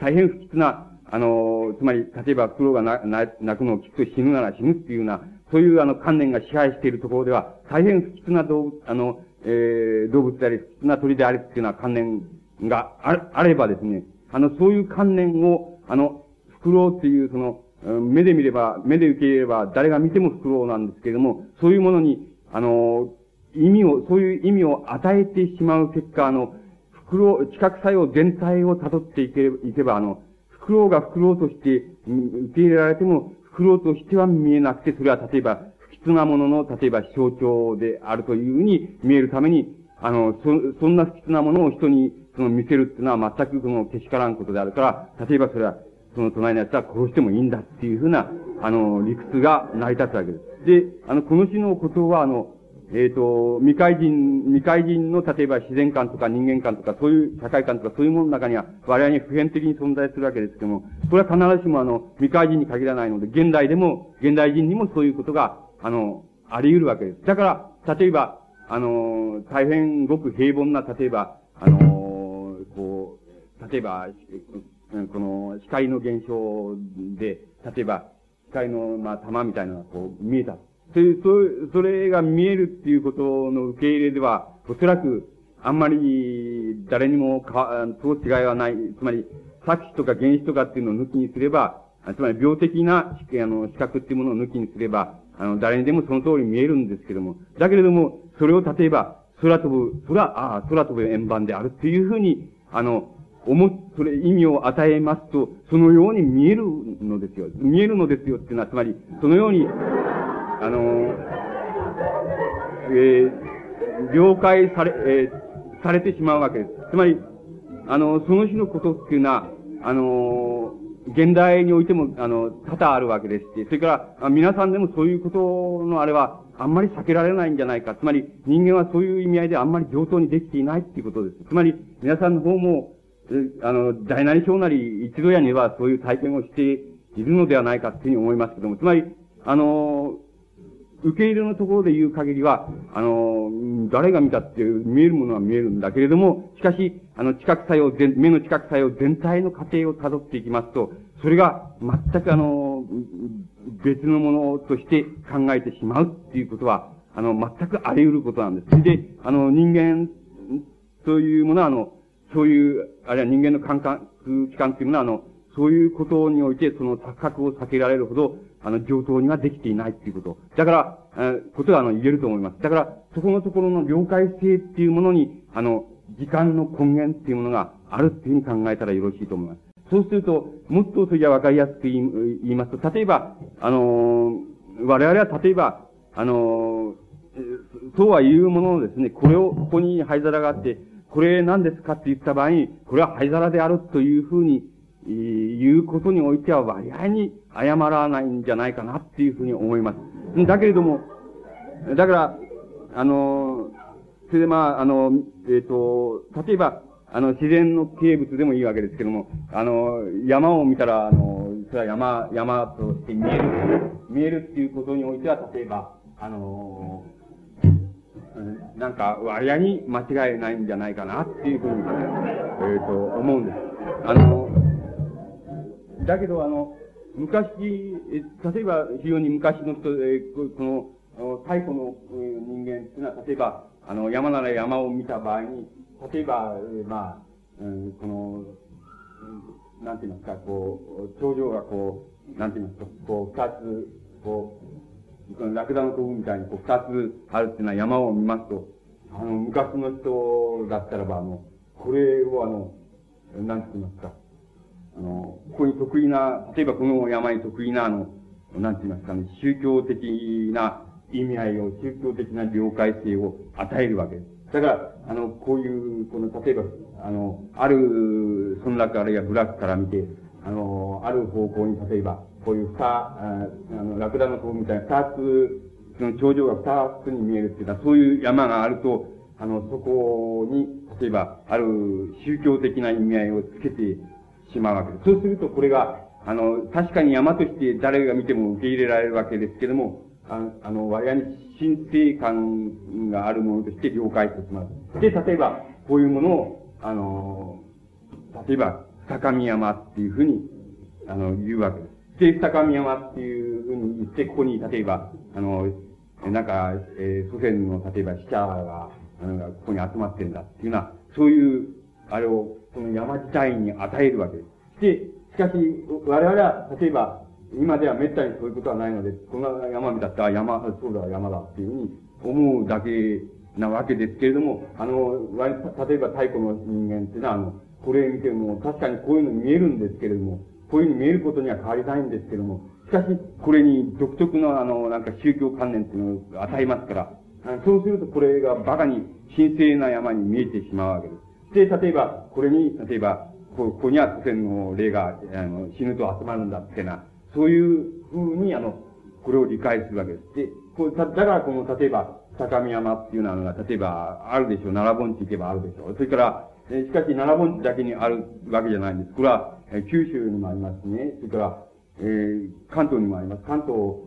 S1: 大変不吉な、あの、つまり、例えば、フクロウが、泣くのを聞くと死ぬなら死ぬっていうような、そういうあの観念が支配しているところでは、大変不吉な動物、あの、えー、動物であり、不吉な鳥でありっていうような観念があればですね、あの、そういう観念を、あの、フクロウっていうその、目で見れば、目で受け入れれば、誰が見てもフクロウなんですけれども、そういうものに、あの、意味を、そういう意味を与えてしまう結果、あの、フクロウ、知覚作用全体を辿っていけいけば、あの、フクロウがフクロウとして受け入れられても、苦労としては見えなくて、それは例えば、不吉なものの、例えば象徴であるというふうに見えるために、あの、そ、そんな不吉なものを人に、その見せるっていうのは全くそのけしからんことであるから、例えばそれは、その隣のやつは殺してもいいんだっていうふうな、あの、理屈が成り立つわけです。で、あの、この詩のことは、あの、えっ、ー、と、未開人、未開人の例えば自然観とか人間観とかそういう社会観とかそういうものの中には我々に普遍的に存在するわけですけども、それは必ずしもあの、未開人に限らないので、現代でも、現代人にもそういうことが、あの、あり得るわけです。だから、例えば、あの、大変ごく平凡な、例えば、あの、こう、例えば、この光の現象で、例えば、光の、まあ、玉みたいなのがこう見えた。それ、そそれが見えるっていうことの受け入れでは、おそらく、あんまり誰にもか、そう違いはない。つまり、作詞とか原子とかっていうのを抜きにすれば、つまり病的な、あの、視覚っていうものを抜きにすれば、あの、誰にでもその通り見えるんですけども、だけれども、それを例えば、空飛ぶ、空、ああ、空飛ぶ円盤であるっていうふうに、あの、思、それ意味を与えますと、そのように見えるのですよ。見えるのですよっていうのは、つまり、そのように、あの、えー、了解され、えー、されてしまうわけです。つまり、あの、その日のことっていうのは、あの、現代においても、あの、多々あるわけですし、それから、皆さんでもそういうことのあれは、あんまり避けられないんじゃないか。つまり、人間はそういう意味合いであんまり上等にできていないっていうことです。つまり、皆さんの方も、あの、大なり小なり、一度やにはそういう体験をしているのではないかっていうふうに思いますけども、つまり、あの、受け入れのところで言う限りは、あの、誰が見たって見えるものは見えるんだけれども、しかし、あの、知覚作用全、目の知覚作用全体の過程を辿っていきますと、それが全くあの、別のものとして考えてしまうっていうことは、あの、全くあり得ることなんです。で、あの、人間というものは、あの、そういう、あるいは人間の感覚、機関というものは、あの、そういうことにおいて、その錯覚を避けられるほど、あの、上等にはできていないっていうこと。だから、えことは、あの、言えると思います。だから、そこのところの了解性っていうものに、あの、時間の根源っていうものがあるっていうふうに考えたらよろしいと思います。そうすると、もっとそれじゃわかりやすく言いますと、例えば、あの我々は例えば、あのそうは言うもののですね、これを、ここに灰皿があって、これ何ですかって言った場合に、これは灰皿であるというふうに、いうことにおいては割合に謝らないんじゃないかなっていうふうに思います。だけれども、だから、あの、それでまあ、あの、えっ、ー、と、例えば、あの、自然の景物でもいいわけですけども、あの、山を見たら、あの、それは山、山として見える、見えるっていうことにおいては、例えば、あの、なんか、割合に間違いないんじゃないかなっていうふうに、えっ、ー、と、思うんです。あの、だけど、あの、昔、例えば、非常に昔の人、え、この、太古の人間っていうのは、例えば、あの、山なら山を見た場合に、例えば、まあ、うん、この、なんて言いますか、こう、頂上がこう、なんて言いますか、こう、二つ、こう、ラクダの飛ぶみたいに、こう、二つあるっていうのは山を見ますと、あの、昔の人だったらば、あの、これをあの、なんて言いますか、あの、ここに得意な、例えばこの山に得意な、あの、なんて言いますかね、宗教的な意味合いを、宗教的な了解性を与えるわけです。だから、あの、こういう、この、例えば、あの、ある村落あるいは部落から見て、あの、ある方向に、例えば、こういう二、あの、ラクダの塔みたいな二つ、その頂上が二つに見えるっていうのは、そういう山があると、あの、そこに、例えば、ある宗教的な意味合いをつけてしまうわけです。そうすると、これが、あの、確かに山として誰が見ても受け入れられるわけですけども、ああの、割合に神聖感があるものとして了解してしまう。で、例えば、こういうものを、あの、例えば、高見山っていうふうに、あの、言うわけで。で、高見山っていうふうに言って、ここに、例えば、あの、なんか、えー、祖先の、例えば死者が、あの、ここに集まってんだっていうのは、そういう、あれを、その山自体に与えるわけです。で、しかし、我々は、例えば、今では滅多にそういうことはないので、この山見たって、あ、山、そうだ、山だっていうふうに思うだけなわけですけれども、あの、割例えば太古の人間っていうのは、あの、これ見ても、確かにこういうの見えるんですけれども、こういうふうに見えることには変わりないんですけども、しかし、これに独特のあの、なんか宗教観念っていうのを与えますから、そうするとこれが馬鹿に神聖な山に見えてしまうわけです。で、例えば、これに、例えば、ここには祖先の霊が、あの、死ぬと集まるんだってな、そういうふうに、あの、これを理解するわけです。で、こうだからこの、例えば、坂見山っていうのは、例えば、あるでしょう。奈良盆地行けばあるでしょう。それから、えしかし、奈良盆地だけにあるわけじゃないんです。これは、え九州にもありますね。それから、えー、関東にもあります。関東、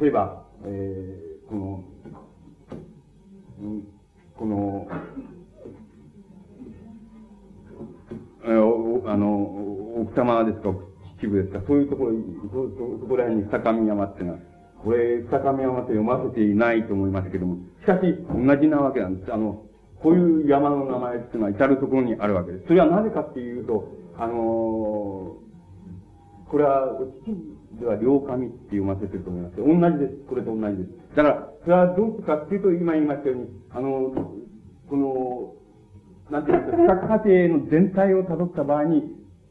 S1: 例えば、えー、この、この、えー、あの、奥多摩ですか、秩父ですか、そういうところ、そ、そこら辺に二上山っていうのは、これ、二上山と読ませていないと思いますけども、しかし、同じなわけなんです。あの、こういう山の名前っていうのは至るところにあるわけです。それはなぜかっていうと、あのー、これは、父では両神って読ませてると思います。同じです。これと同じです。だから、それはどうかっていうと、今言いましたように、あの、この、なんていうんですか、比較過程の全体を辿った場合に、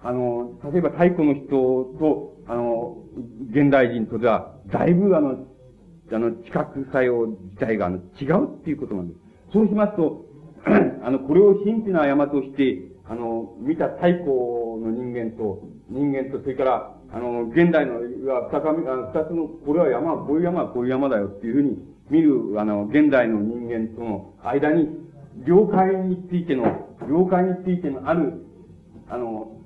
S1: あの、例えば太古の人と、あの、現代人とでは、だいぶあの、あの、知覚作用自体があの違うっていうことなんです。そうしますと、あの、これを神秘な山として、あの、見た太古の人間と、人間と、それから、あの、現代の、二かみ、二つの、これは山、こういう山はこういう山だよっていうふうに見る、あの、現代の人間との間に、了解についての、了解についてのある、あの、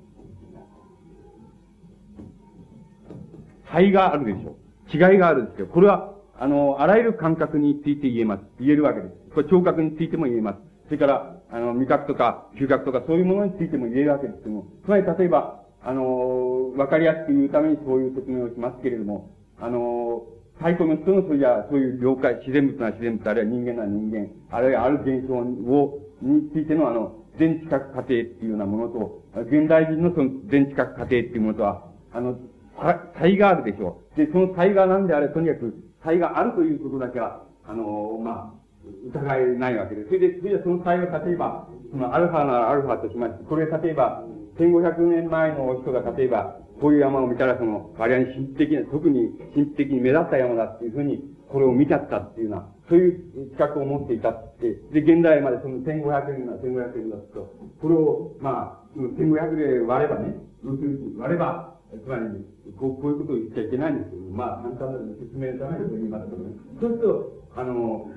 S1: 差があるでしょう。違いがあるんですよ。これは、あの、あらゆる感覚について言えます。言えるわけです。これ聴覚についても言えます。それから、あの、味覚とか、嗅覚とか、そういうものについても言えるわけですけども、つまり例えば、あの、わかりやすく言うためにそういう説明をしますけれども、あの、太古の人のそういや、そういう了解、自然物な自然物、あるいは人間な人間、あるいはある現象を、についてのあの、全知覚過程っていうようなものと、現代人のその全知覚過程っていうものとは、あの、差異があるでしょう。で、その差異が何であれ、とにかく差異があるということだけは、あの、まあ、疑えないわけです。それで、それでその差異が例えば、そのアルファならアルファとしまして、これ例えば、1500年前の人が例えば、こういう山を見たらその、割合に神秘的な、特に神秘的に目立った山だっていうふうに、これを見ちゃったっていうような、そういう資格を持っていたって、で、現代までその1500年な、1500年だと、これを、まあ、1500で割ればね、割れば、つまり、こう、こういうことを言っちゃいけないんですけど、まあ、簡単な説明のために言いますけどね。そうすると、あの、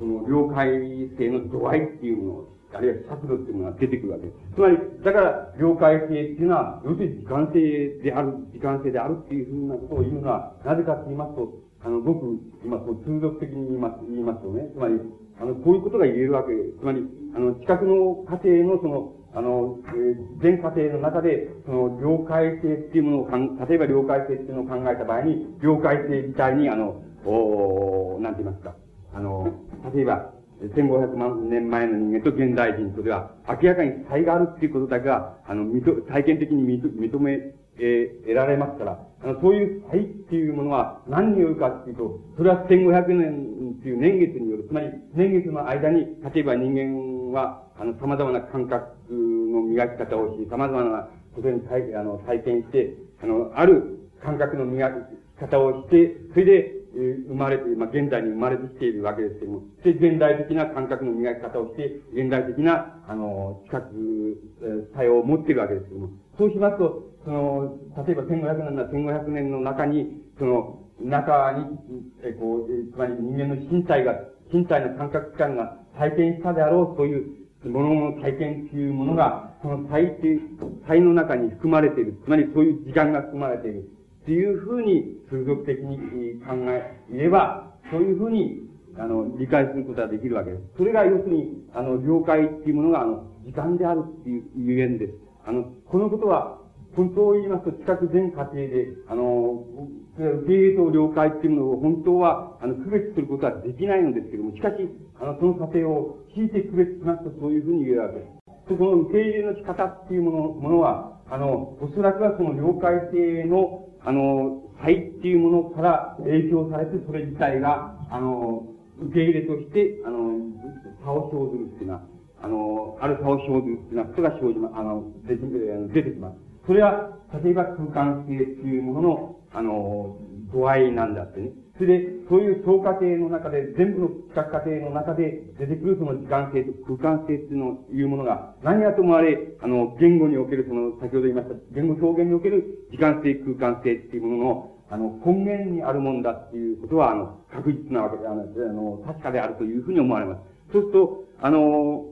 S1: その、了解性の度合いっていうものあるいは尺度っていうものが出てくるわけです。つまり、だから、了解性っていうのは、要するに時間性である、時間性であるっていうふうなことを言うのは、なぜかと言いますと、あの、ごく、今、こう、通俗的に言います、言いますとね、つまり、あの、こういうことが言えるわけです。つまり、あの、近くの過程のその、あの、えー、全過程の中で、その、了解性っていうものをかん、例えば了解性っていうのを考えた場合に、了解性自体に、あの、おなんて言いますか、あの、例えば、1500万年前の人間と現代人とでは、明らかに差異があるっていうことだけが、あの、体験的に認め、えー、得られますから、あの、そういう差異っていうものは何によるかっていうと、それは1500年っていう年月による、つまり年月の間に、例えば人間は、あの、様々な感覚の磨き方をし、様々なことに体あの体験して、あの、ある感覚の磨き方をして、それで、生まれて、まあ、現代に生まれてきているわけですけども、で、現代的な感覚の磨き方をして、現代的な、あの、知覚、作用を持っているわけですけども、そうしますと、その、例えば1500年な1500年の中に、その、中に、え、こう、つまり人間の身体が、身体の感覚器官が体験したであろう、そういうものの体験というものが、その体ってい、体の中に含まれている。つまりそういう時間が含まれている。っていうふうに、通俗的に考えれば、そういうふうに、あの、理解することができるわけです。それが要するに、あの、了解っていうものが、あの、時間であるっていうゆえんです。あの、このことは、本当を言いますと、知覚全過程で、あの、受け入れと了解っていうものを本当は、あの、区別することはできないのですけども、しかし、あの、その過程を引いて区別しますと、そういうふうに言えるわけです。その受け入れの仕方っていうものものは、あの、おそらくはその了解性の、あの、差異っていうものから影響されて、それ自体が、あの、受け入れとして、あの、差を生ずるっていうのは、あの、ある差を生ずるっていうようなことが生じま、あの、出てきます。それは、例えば空間性っていうものの、あの、度合いなんだってね。それで、そういう総過程の中で、全部の企画過程の中で出てくるその時間性と空間性っていうのいうものが、何やともあれ、あの、言語におけるその、先ほど言いました、言語表現における時間性、空間性っていうものの、あの、根源にあるもんだっていうことは、あの、確実なわけで、あの、あの確かであるというふうに思われます。そうすると、あの、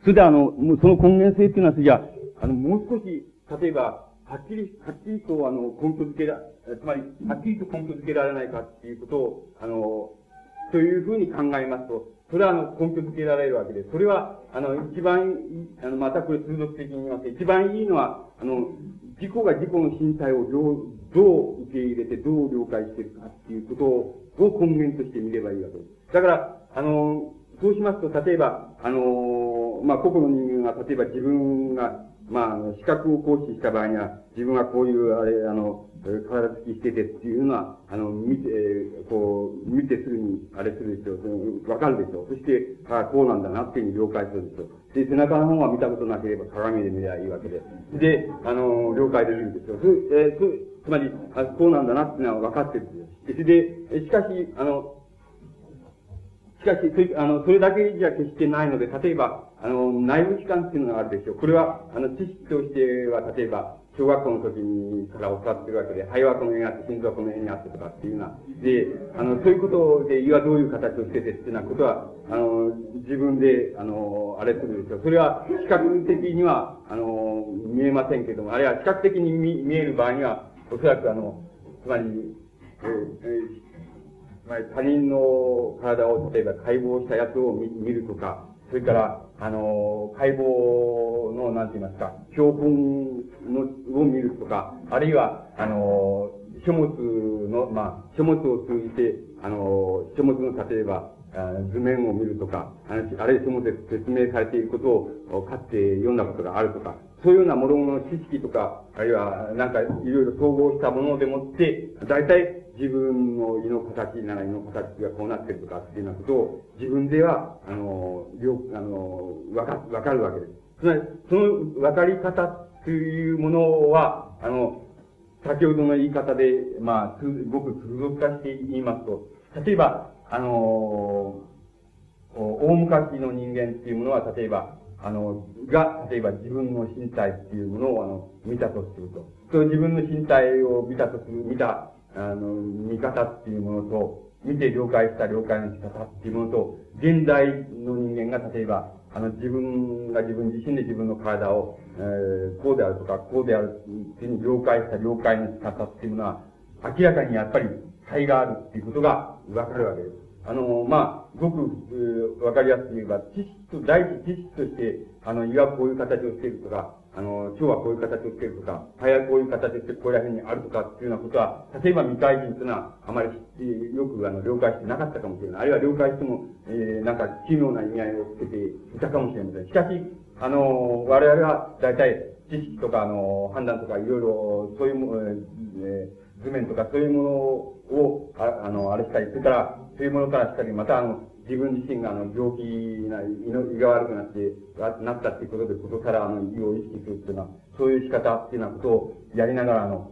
S1: それであの、その根源性っていうのは、じゃあ、あの、もう少し、例えば、はっきり、はっきりと、あの、根拠づけら、つまり、はっきりと根拠づけられないかっていうことを、あの、というふうに考えますと、それはあの、根拠づけられるわけです。それは、あの、一番、あの、またこれ通俗的に言います、一番いいのは、あの、自己が自己の身体をどう、どう受け入れて、どう了解しているかっていうことを、根源として見ればいいわけです。だから、あの、そうしますと、例えば、あの、まあ、個々の人間が、例えば自分が、まあ、資格を行使した場合には、自分はこういう、あれ、あの、体つきしててっていうのは、あの、見て、こう、見てすぐに、あれするでしょう。わかるでしょう。そして、あこうなんだなっていうふうに了解するでしょう。で、背中の方は見たことなければ鏡で見ればいいわけで。で、あの、了解できるんですよ。そえー、つまりあ、こうなんだなっていうのは分かってるんですよ。で、しかし、あの、しかし、あの、それだけじゃ決してないので、例えば、あの、内部機関っていうのがあるでしょう。これは、あの、知識としては、例えば、小学校の時にから教わってるわけで、肺はこの辺にあって、心臓はこの辺にあってとかっていうような。で、あの、そういうことで、胃はどういう形をしててっていうようなことは、あの、自分で、あの、あれするでしょう。それは、視覚的には、あの、見えませんけども、あるいは視覚的に見見える場合には、おそらくあの、つまり、えーえつまり他人の体を例えば解剖したやつを見るとか、それから、あの、解剖の、なんて言いますか、標本のを見るとか、あるいは、あの、書物の、まあ、書物を通じて、あの、書物の例えば、図面を見るとか、あるいは書物で説明されていることを買って読んだことがあるとか、そういうようなものの知識とか、あるいはなんかいろいろ統合したものでもって、大体自分の胃の形なら胃の形がこうなってるとかっていうようなことを自分では、あの、よくあの、わか、わかるわけです。つまり、そのわかり方っていうものは、あの、先ほどの言い方で、まあ、すごく通俗化して言いますと、例えば、あの、大昔の人間っていうものは、例えば、あの、が、例えば自分の身体っていうものを、あの、見たとすると。そう自分の身体を見たとする、見た、あの、見方っていうものと、見て了解した了解の仕方っていうものと、現代の人間が例えば、あの、自分が自分自身で自分の体を、えー、こうであるとか、こうであるっていうに了解した了解の仕方っていうのは、明らかにやっぱり差異があるっていうことがわかるわけです。あの、まあ、ごく、わ、えー、かりやすく言えば、知識と、第一知識として、あの、胃はこういう形をしているとか、あの、腸はこういう形をしているとか、肺はこういう形をしてここら辺にあるとかっていうようなことは、例えば未開人というのは、あまり、よく、あの、了解してなかったかもしれない。あるいは了解しても、えー、なんか、奇妙な意味合いをつけていたかもしれません。しかし、あの、我々は、大体、知識とか、あの、判断とか、いろいろ、そういうも、えー、図面とか、そういうものを、ああの、あれしたり、それから、そういうものからしたり、また、あの、自分自身があの病気な、胃の胃が悪くなって、なったっていうことで、ことからあの胃を意識するっていうのは、そういう仕方っていうようなことをやりながら、あの、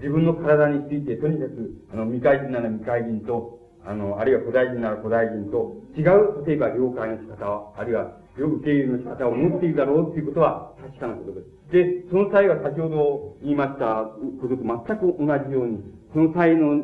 S1: 自分の体について、とにかく、あの、未開人なら未開人と、あの、あるいは古代人なら古代人と、違う、例えば了解の仕方、あるいは、受け入れの仕方を持っているだろうっていうことは確かなことです。で、その際は先ほど言いましたことと全く同じように、その際の、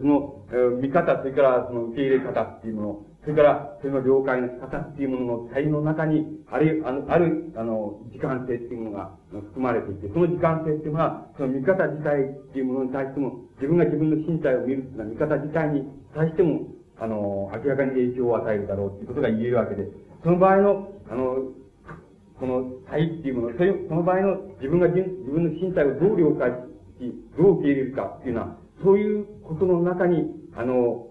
S1: その、見方、それからその受け入れ方っていうもの、それから、その了解の仕方っていうものの体の中に、ある、あの、ある、あの、時間性っていうものが含まれていて、その時間性っていうのは、その見方自体っていうものに対しても、自分が自分の身体を見るっていうのは見方自体に対しても、あの、明らかに影響を与えるだろうっていうことが言えるわけです。その場合の、あの、この体っていうもの、そその場合の自分が自分の身体をどう了解し、どう受け入れるかっていうのは、そういうことの中に、あの、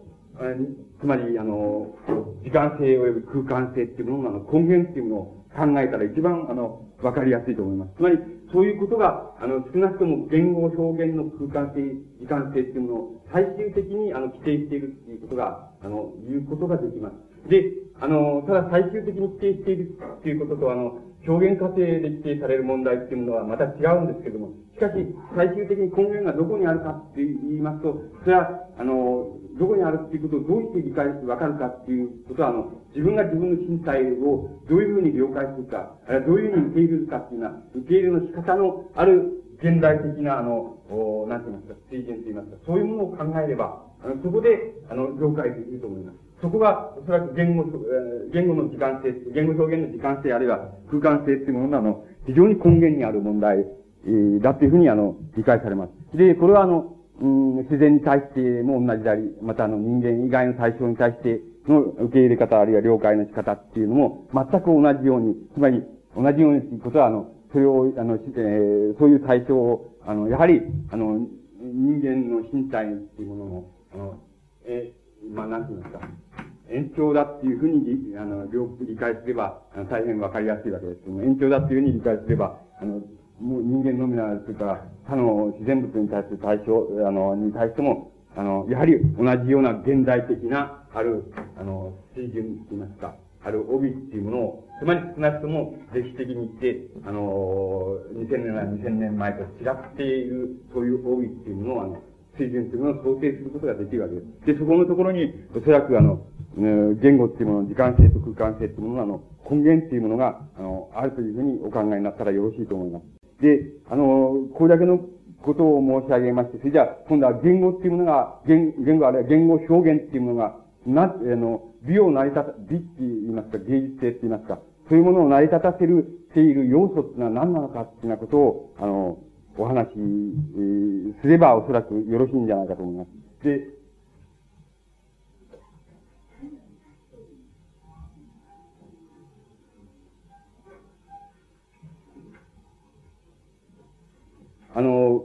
S1: つまり、あの、時間性及び空間性っていうものの根源っていうものを考えたら一番、あの、わかりやすいと思います。つまり、そういうことが、あの、少なくとも言語表現の空間性、時間性っていうものを最終的に、あの、規定しているっていうことが、あの、言うことができます。で、あの、ただ最終的に規定しているっていうことと、あの、表現過程で規定される問題っていうものはまた違うんですけども、しかし、最終的に根源がどこにあるかって言いますと、それは、あの、どこにあるっていうことをどうして理解してわかるかっていうことは、あの、自分が自分の身体をどういうふうに了解するか、あるいはどういうふうに受け入れるかっていうのは、受け入れの仕方のある現代的な、あの、おなんて言いますか、水準と言いますか、そういうものを考えれば、あの、そこで、あの、了解できると思います。そこが、おそらく言語、言語の時間性、言語表現の時間性、あるいは空間性っていうものの、あの、非常に根源にある問題、えー、だっていうふうに、あの、理解されます。で、これは、あの、うん、自然に対しても同じであり、またあの人間以外の対象に対しての受け入れ方あるいは了解の仕方っていうのも全く同じように、つまり同じようにということは、あの、それを、あの、えー、そういう対象を、あの、やはり、あの、人間の身体っていうものの、あの、えまあ、なんて言いますか、延長だっていうふうに、あの、理解すれば、あ大変わかりやすいわけですけども、延長だっていうふうに理解すれば、あの、人間のみならず、それか他の自然物に対する対象、あの、に対しても、あの、やはり同じような現代的な、ある、あの、水準と言いますか、ある帯っていうものを、つまり少なくとも歴史的に言って、あの、2000年や2000年前と違っている、そういう帯っていうものを、あの、水準というものを想定することができるわけです。で、そこのところに、おそらくあの、言語っていうもの、時間性と空間性っていうものの、あの、根源っていうものが、あの、あるというふうにお考えになったらよろしいと思います。で、あの、これだけのことを申し上げまして、それじゃあ、今度は言語っていうものが、言言語あるいは言語表現っていうものが、な、あの、美を成り立た、美って言いますか、芸術性って言いますか、そういうものを成り立たせる、ている要素っていうのは何なのかっていうようなことを、あの、お話し、すればおそらくよろしいんじゃないかと思います。で、あの、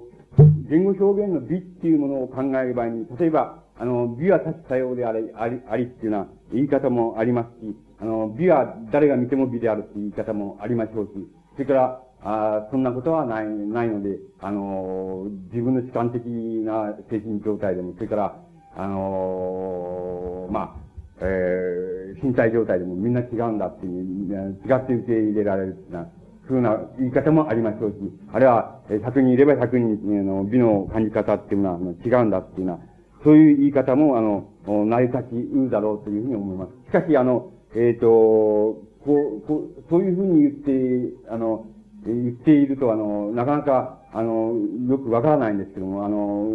S1: 言語表現の美っていうものを考える場合に、例えば、あの、美は多種多様であり、あり、ありっていうような言い方もありますし、あの、美は誰が見ても美であるっていう言い方もありましょうし、それから、あそんなことはない、ないので、あの、自分の主観的な精神状態でも、それから、あの、まあ、えー、身体状態でもみんな違うんだっていう、違って受け入れられるっていうな、ふうな言い方もありましょうし、あるいは、100人いれば100人の美の感じ方っていうのは違うんだっていうような、そういう言い方も、あの、成り立ちうだろうというふうに思います。しかし、あの、えっ、ー、と、こう、こう、そういうふうに言って、あの、言っていると、あの、なかなか、あの、よくわからないんですけども、あの、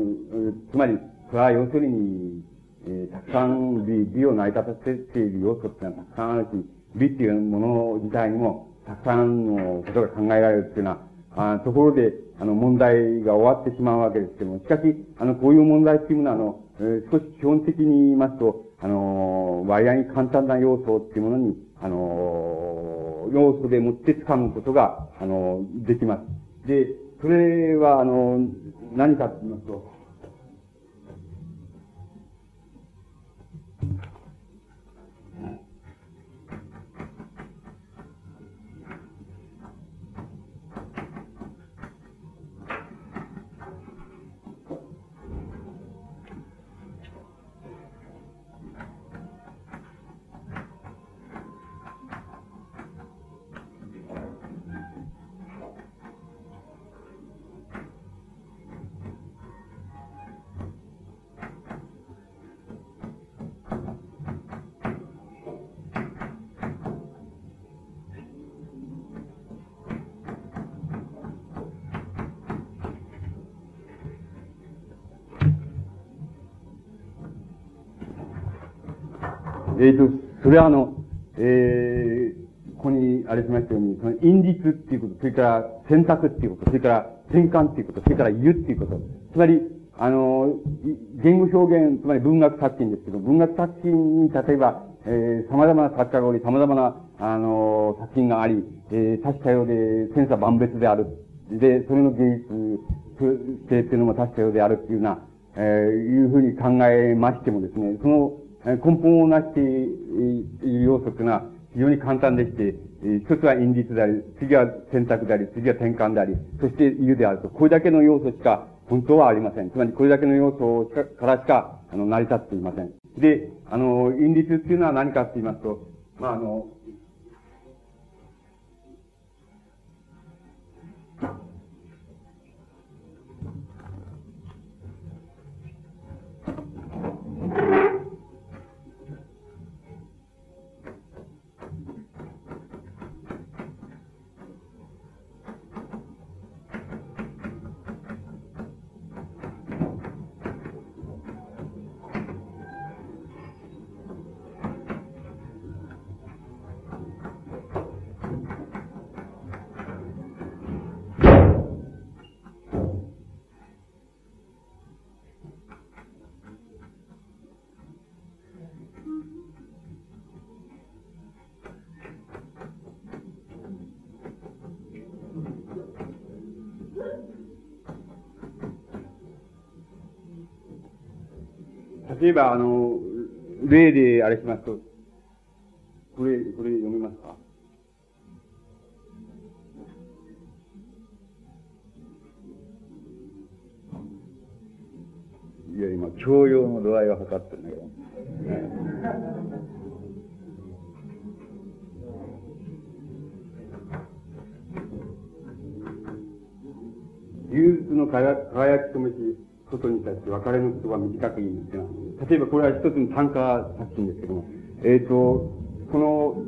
S1: つまり、それは要するに、えー、たくさん美、美を成り立たせている要素っていうのはたくさんあるし、美っていうもの自体にもたくさんのことが考えられるっていうのは、あところで、あの、問題が終わってしまうわけですけども、しかし、あの、こういう問題っていうのは、あの、えー、少し基本的に言いますと、あの、割合に簡単な要素っていうものに、あの、要素でもって掴むことが、あの、できます。で、それは、あの、何かと言いますと、えっ、ー、と、それはあの、えー、ここにあれしましたように、その、因律っていうこと、それから選択っていうこと、それから転換っていうこと、それから言うっていうこと。つまり、あの、言語表現、つまり文学作品ですけど、文学作品に、例えば、えー、様々な作家がおり、様々な、あの、作品があり、えー、多種多様で、千差万別である。で、それの芸術性っていうのも多種多様であるっていうような、えー、いうふうに考えましてもですね、その、根本をなしている要素というのは非常に簡単でして、一つは因律であり、次は選択であり、次は転換であり、そして言うであると。これだけの要素しか本当はありません。つまりこれだけの要素からしか、あの、成り立っていません。で、あの、因律っていうのは何かって言いますと、まあ、あの、例えば、あの、例であれしますと、これ、これ読めますか？いや、今、教養の度合いを測ってるんだけど。技術の輝きとめし、ことに対して別れの言葉短く言うんですが、例えばこれは一つの単価作品ですけども、えっ、ー、と、この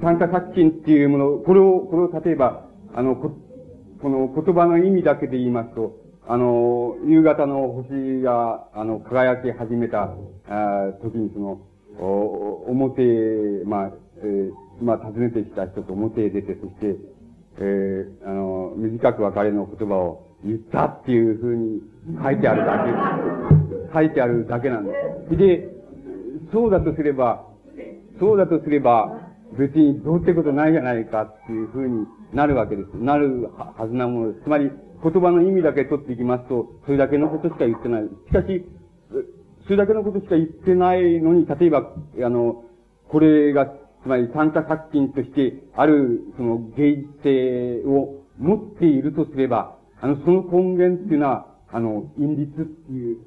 S1: 単価作品っていうもの、これを、これを例えば、あの、ここの言葉の意味だけで言いますと、あの、夕方の星が、あの、輝き始めた、あ時にその、お、表、まあ、えー、まあ、訪ねてきた人と表へ出て、そして、えー、あの、短く別れの言葉を言ったっていうふうに書いてあるだけ、書いてあるだけなんです。で、そうだとすれば、そうだとすれば、別にどうってことないじゃないかっていうふうになるわけです。なるはずなものです。つまり、言葉の意味だけ取っていきますと、それだけのことしか言ってない。しかし、それだけのことしか言ってないのに、例えば、あの、これが、つまり参加作品として、ある、その芸術性を持っているとすれば、あの、その根源っていうのは、あの、因律っていう、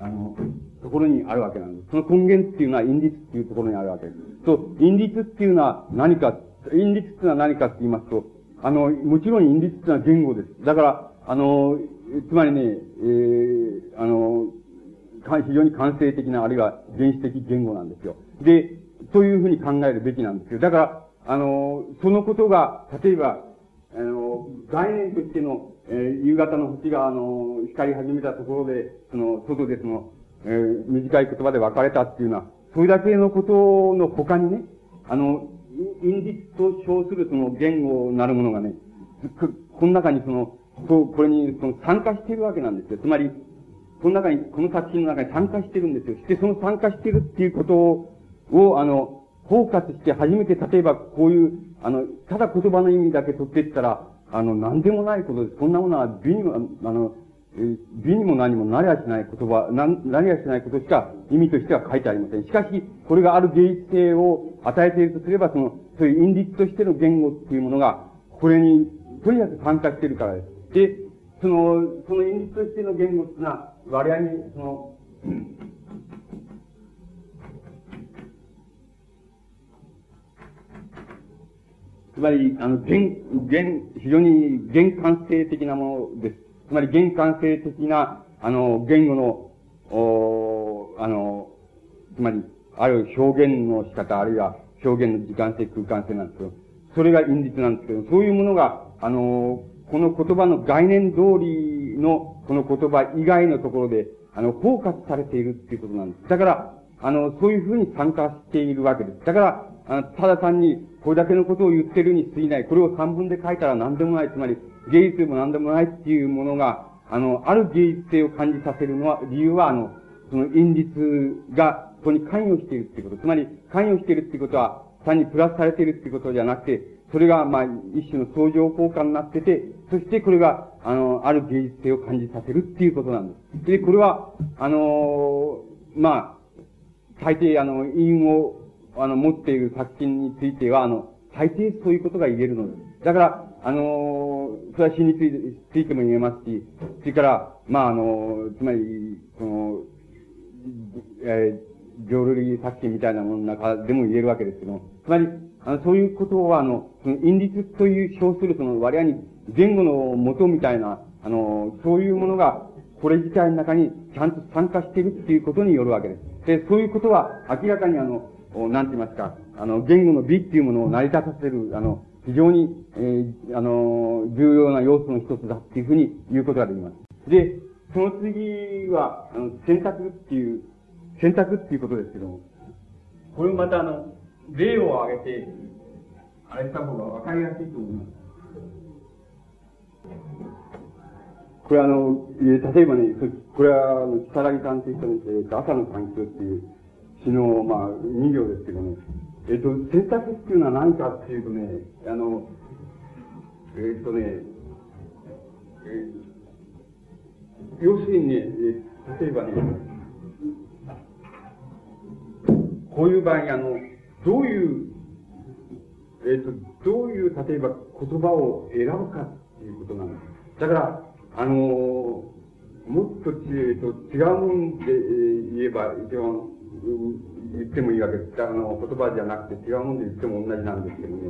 S1: あの、ところにあるわけなんです。その根源っていうのは因律っていうところにあるわけです。そう、因律っていうのは何か、因律っていうのは何かって言いますと、あの、もちろん因律っていうのは言語です。だから、あの、つまりね、えー、あの、非常に感性的な、あるいは原始的言語なんですよ。で、そういうふうに考えるべきなんですよ。だから、あの、そのことが、例えば、あの、概念としての、えー、夕方の星が、あの、光り始めたところで、その、外でその、えー、短い言葉で別れたっていうのは、それだけのことの他にね、あの、インディスと称するその言語なるものがね、この中にその、ここれにその参加しているわけなんですよ。つまり、この中に、この作品の中に参加してるんですよ。して、その参加してるっていうことを、あの、包括して初めて、例えばこういう、あの、ただ言葉の意味だけ取っていったら、あの、何でもないことです。そんなものは美にも、あの、美にも何もなりゃしない言葉、な、なりゃしないことしか意味としては書いてありません。しかし、これがある芸術性を与えているとすれば、その、そういう因律としての言語っていうものが、これに、とにかく参加してるからです。で、その、その因律としての言語っていうのは、我々に、その、つまり、あの、現、現、非常に玄関性的なものです。つまり、玄関性的な、あの、言語の、おあの、つまり、ある表現の仕方、あるいは表現の時間性、空間性なんですけど、それが因実なんですけど、そういうものが、あの、この言葉の概念通りの、この言葉以外のところで、あの、包括されているっていうことなんです。だから、あの、そういうふうに参加しているわけです。だから、あの、ただ単に、これだけのことを言ってるに過ぎない。これを三文で書いたら何でもない。つまり、芸術でも何でもないっていうものが、あの、ある芸術性を感じさせるのは、理由は、あの、その因律が、ここに関与しているっていうこと。つまり、関与しているっていうことは、単にプラスされているっていうことじゃなくて、それが、まあ、一種の相乗効果になってて、そしてこれが、あの、ある芸術性を感じさせるっていうことなんです。で、これは、あのまあ、大抵、あの、因を、あの、持っている作品については、あの、大抵そういうことが言えるのです。だから、あのそれは詩についてついても言えますし、それから、まあ、あのつまり、その、えー、浄瑠璃作品みたいなものの中でも言えるわけですけども、つまり、あの、そういうことは、あの、その、因律という称する、その、我々に言語の元みたいな、あの、そういうものが、これ自体の中にちゃんと参加しているっていうことによるわけです。で、そういうことは明らかにあの、なんて言いますか、あの、言語の美っていうものを成り立たせる、あの、非常に、えー、あの、重要な要素の一つだっていうふうに言うことができます。で、その次は、あの、選択っていう、選択っていうことですけども、これもまたあの、例を挙げて、あれした方がわかりやすいと思います。これあの、例えばね、これは、あの、木更木さんという人の、えー、朝の環境っていう詩の、まあ、二行ですけどね、えっ、ー、と、選択っていうのは何かっていうとね、あの、えっ、ー、とね、えー、要するにね、え例えばね、こういう場合あの、どういう、えっ、と、どういう、例えば言葉を選ぶかっていうことなんです。だから、あのもっと、えっ、と、違うもんで、え言えば、一番、言ってもいいわけです。あの、言葉じゃなくて違うもんで言っても同じなんですけどね。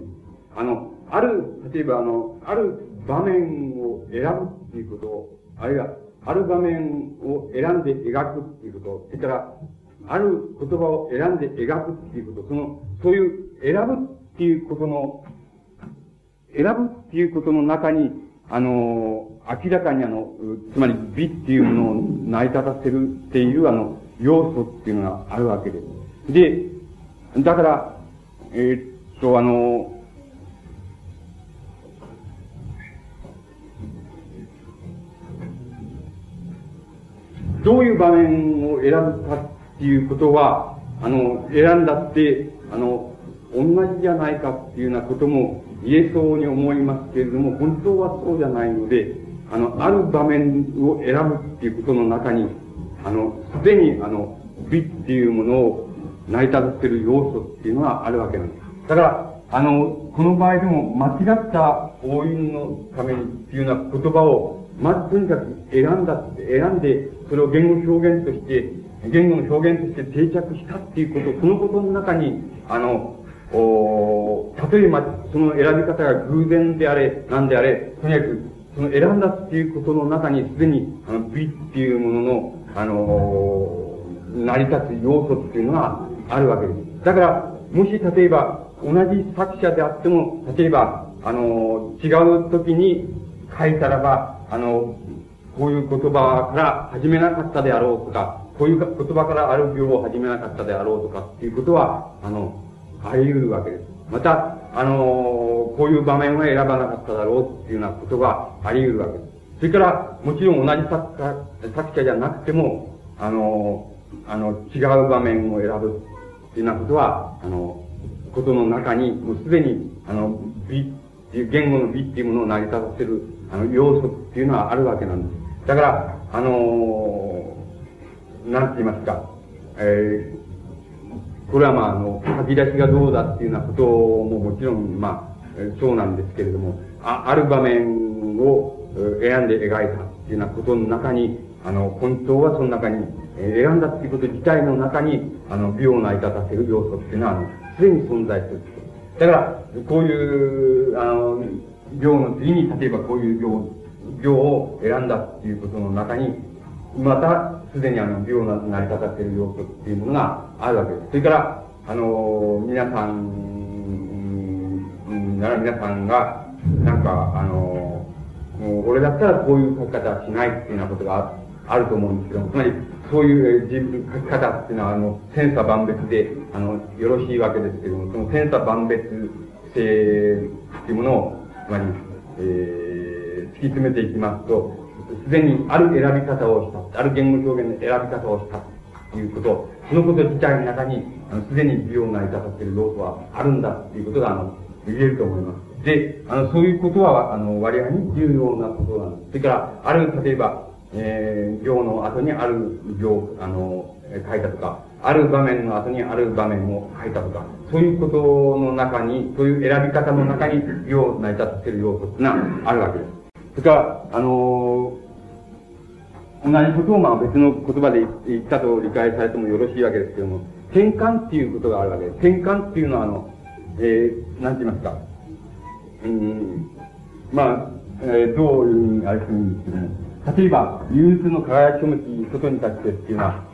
S1: あの、ある、例えばあの、ある場面を選ぶっていうことを、あるいは、ある場面を選んで描くっていうこと、それから、ある言葉を選んで描くっていうこと、その、そういう選ぶっていうことの、選ぶっていうことの中に、あの、明らかにあの、つまり美っていうものを成り立たせるっていうあの、要素っていうのがあるわけです。で、だから、えー、っと、あの、どういう場面を選ぶかっていうことは、あの、選んだって、あの、同じじゃないかっていうようなことも言えそうに思いますけれども、本当はそうじゃないので、あの、ある場面を選ぶっていうことの中に、あの、すでに、あの、美っていうものを成り立たせる要素っていうのはあるわけなんです。だから、あの、この場合でも間違った応印のためにっていうような言葉を、まずとにかく選んだって、選んで、それを言語表現として、言語の表現として定着したっていうこと、このことの中に、あの、お例えば、その選び方が偶然であれ、なんであれ、とにかく、その選んだっていうことの中にすでに、あの、美っていうものの、あの成り立つ要素っていうのがあるわけです。だから、もし例えば、同じ作者であっても、例えば、あの、違う時に書いたらば、あの、こういう言葉から始めなかったであろうとか、こういう言葉からある病を始めなかったであろうとかっていうことは、あの、あり得るわけです。また、あのこういう場面は選ばなかっただろうっていうようなことがあり得るわけです。それから、もちろん同じ作家、作者じゃなくても、あのあの、違う場面を選ぶっていうようなことは、あの、ことの中に、もうすでに、あの、美っていう、言語の美っていうものを成り立たせる、あの、要素っていうのはあるわけなんです。だから、あのなんて言いますか、えー、これはまあ、あの、書き出しがどうだっていうようなことももちろん、まあ、そうなんですけれども、あ、ある場面を選んで描いたっていうようなことの中に、あの、本当はその中に、選んだっていうこと自体の中に、あの、美を成り立たせる要素っていうのは、あの、すでに存在する。だから、こういう、あの、行の次に、例えばこういう行、行を選んだっていうことの中に、また、すでにあの、美を成り立たせる要素っていうものがあるわけです。それから、あの、皆さ、ん、なら皆さんが、なんか、あの、もう俺だったらこういう書き方はしないっていうようなことがあると思うんですけど、つまり、そういう自分書き方っていうのは、あの、千差万別で、あの、よろしいわけですけども、その千差万別性っていうものを、つまり、えー、突き詰めていきますと、すでにある選び方をした、ある言語表現の選び方をしたということ、そのこと自体の中に、あの、すでに美容を成り立たせる要素はあるんだっていうことが、あの、言えると思います。で、あの、そういうことは、あの、割合に重要なことなんです。それから、ある、例えば、えー、行の後にある行、あの、書いたとか、ある場面の後にある場面を書いたとか、そういうことの中に、そういう選び方の中に、行を成り立っている要素っていうのはあるわけです。それから、あのー、同じことをまあ別の言葉で言ったと理解されてもよろしいわけですけども、転換っていうことがあるわけです。転換っていうのはあの、えー、なんて言いますか。うん、まあ、えー、どういうふうにあれするんですけども、例えば、憂鬱の輝き書物外に立ってっていうのは、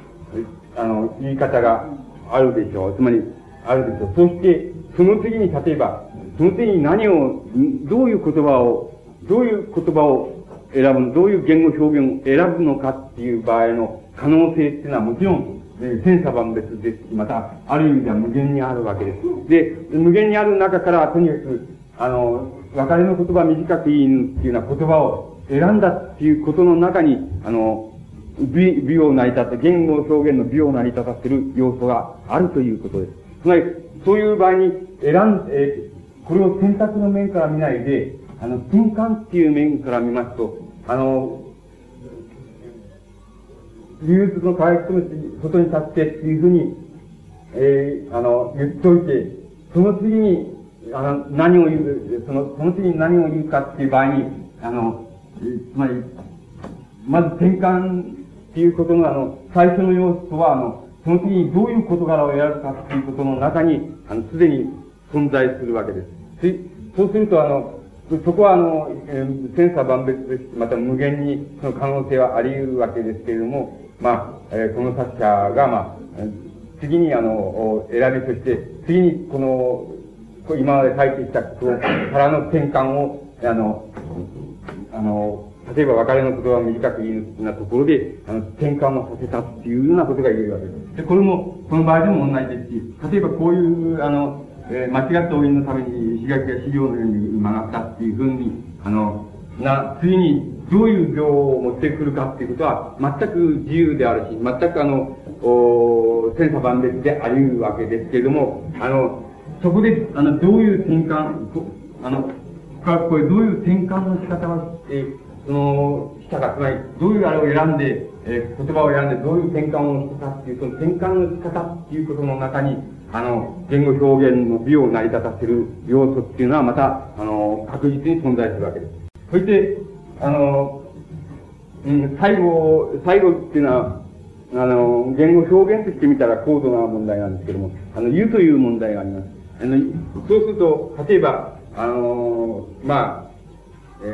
S1: あの、言い方があるでしょう。つまり、あるでしょう。そして、その次に例えば、その次に何を、どういう言葉を、どういう言葉を選ぶの、どういう言語表現を選ぶのかっていう場合の可能性っていうのはもちろん、千差万別ですし、また、ある意味では無限にあるわけです。で、無限にある中から、とにかく、あの、別れの言葉短くいいっていうような言葉を選んだっていうことの中に、あの、美、美を成り立って、言語表現の美を成り立たせる要素があるということです。つまり、そういう場合に選んで、これを選択の面から見ないで、あの、転換っていう面から見ますと、あの、流通の回復の外に立ってっていうふうに、えー、あの、言っておいて、その次に、あの、何を言う、その、その次に何を言うかっていう場合に、あの、つまり、まず転換っていうことのあの、最初の要素は、あの、その次にどういう事柄をやるかっていうことの中に、あの、すでに存在するわけです。そうすると、あの、そこはあの、えー、千差万別ですし、また無限にその可能性はあり得るわけですけれども、まあ、えー、この作者が、まあ、次にあの、選びとして、次にこの、今まで書いてきたことからの転換を、あの、あの、例えば別れの言葉を短く言うようなところで、あの、転換をさせたっていうようなことが言えるわけです。で、これも、この場合でも同じですし、例えばこういう、あの、えー、間違った応印のために、石垣が資料のように曲がったっていうふうに、あの、な、次にどういう行を持ってくるかっていうことは、全く自由であるし、全くあの、お千差万別であり得るわけですけれども、あの、そこで、あの、どういう転換、あの、これどういう転換の仕方を、えー、その、したか、つまり、どういうあれを選んで、えー、言葉を選んでどういう転換をしたかっていう、その転換の仕方っていうことの中に、あの、言語表現の美を成り立たせる要素っていうのはまた、あの、確実に存在するわけです。そして、あの、うん、最後、最後っていうのは、あの、言語表現としてみたら高度な問題なんですけども、あの、言うという問題があります。あの、そうすると、例えば、あのー、まあ、え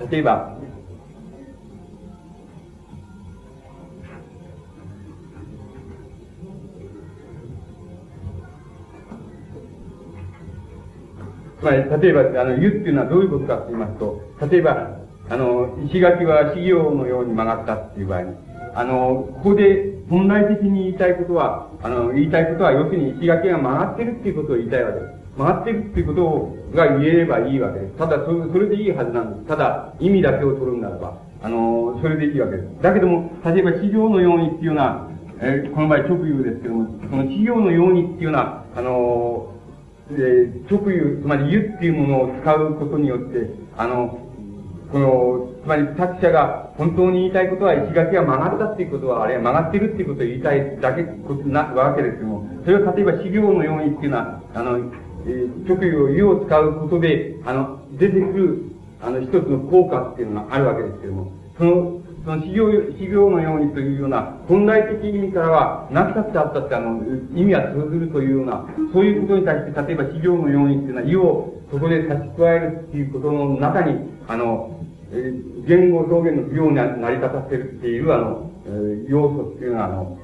S1: ー、例えば、まり、例えば、あの、言っていうのはどういうことかと言いますと、例えば、あの、石垣は資料のように曲がったっていう場合に、あの、ここで本来的に言いたいことは、あの、言いたいことは、要するに石垣が曲がってるっていうことを言いたいわけです。曲がってるっていうことをが言えればいいわけです。ただ、それそれでいいはずなんです。ただ、意味だけを取るならば、あの、それでいいわけです。だけども、例えば、企業のようにっていうような、えー、この場合直輸ですけども、その企業のようにっていうような、あの、えー、直輸、つまり湯っていうものを使うことによって、あの、この、つまり作者が本当に言いたいことは石垣が曲がったっていうことは、あるいは曲がってるっていうことを言いたいだけなわけですけども、それを例えば資料のようにっていうのは、あの、えー、直輸を湯を使うことで、あの、出てくる、あの、一つの効果っていうのがあるわけですけども、その、その修行、修行のようにというような、本来的意味からは、なくたってあったってあの、意味は通ずるというような、そういうことに対して、例えば修行のようにっていうのは、意をそこで差し加えるっていうことの中に、あの、え、言語表現の不要に成り立たせるっていう、あの、え、要素っていうのが、あの、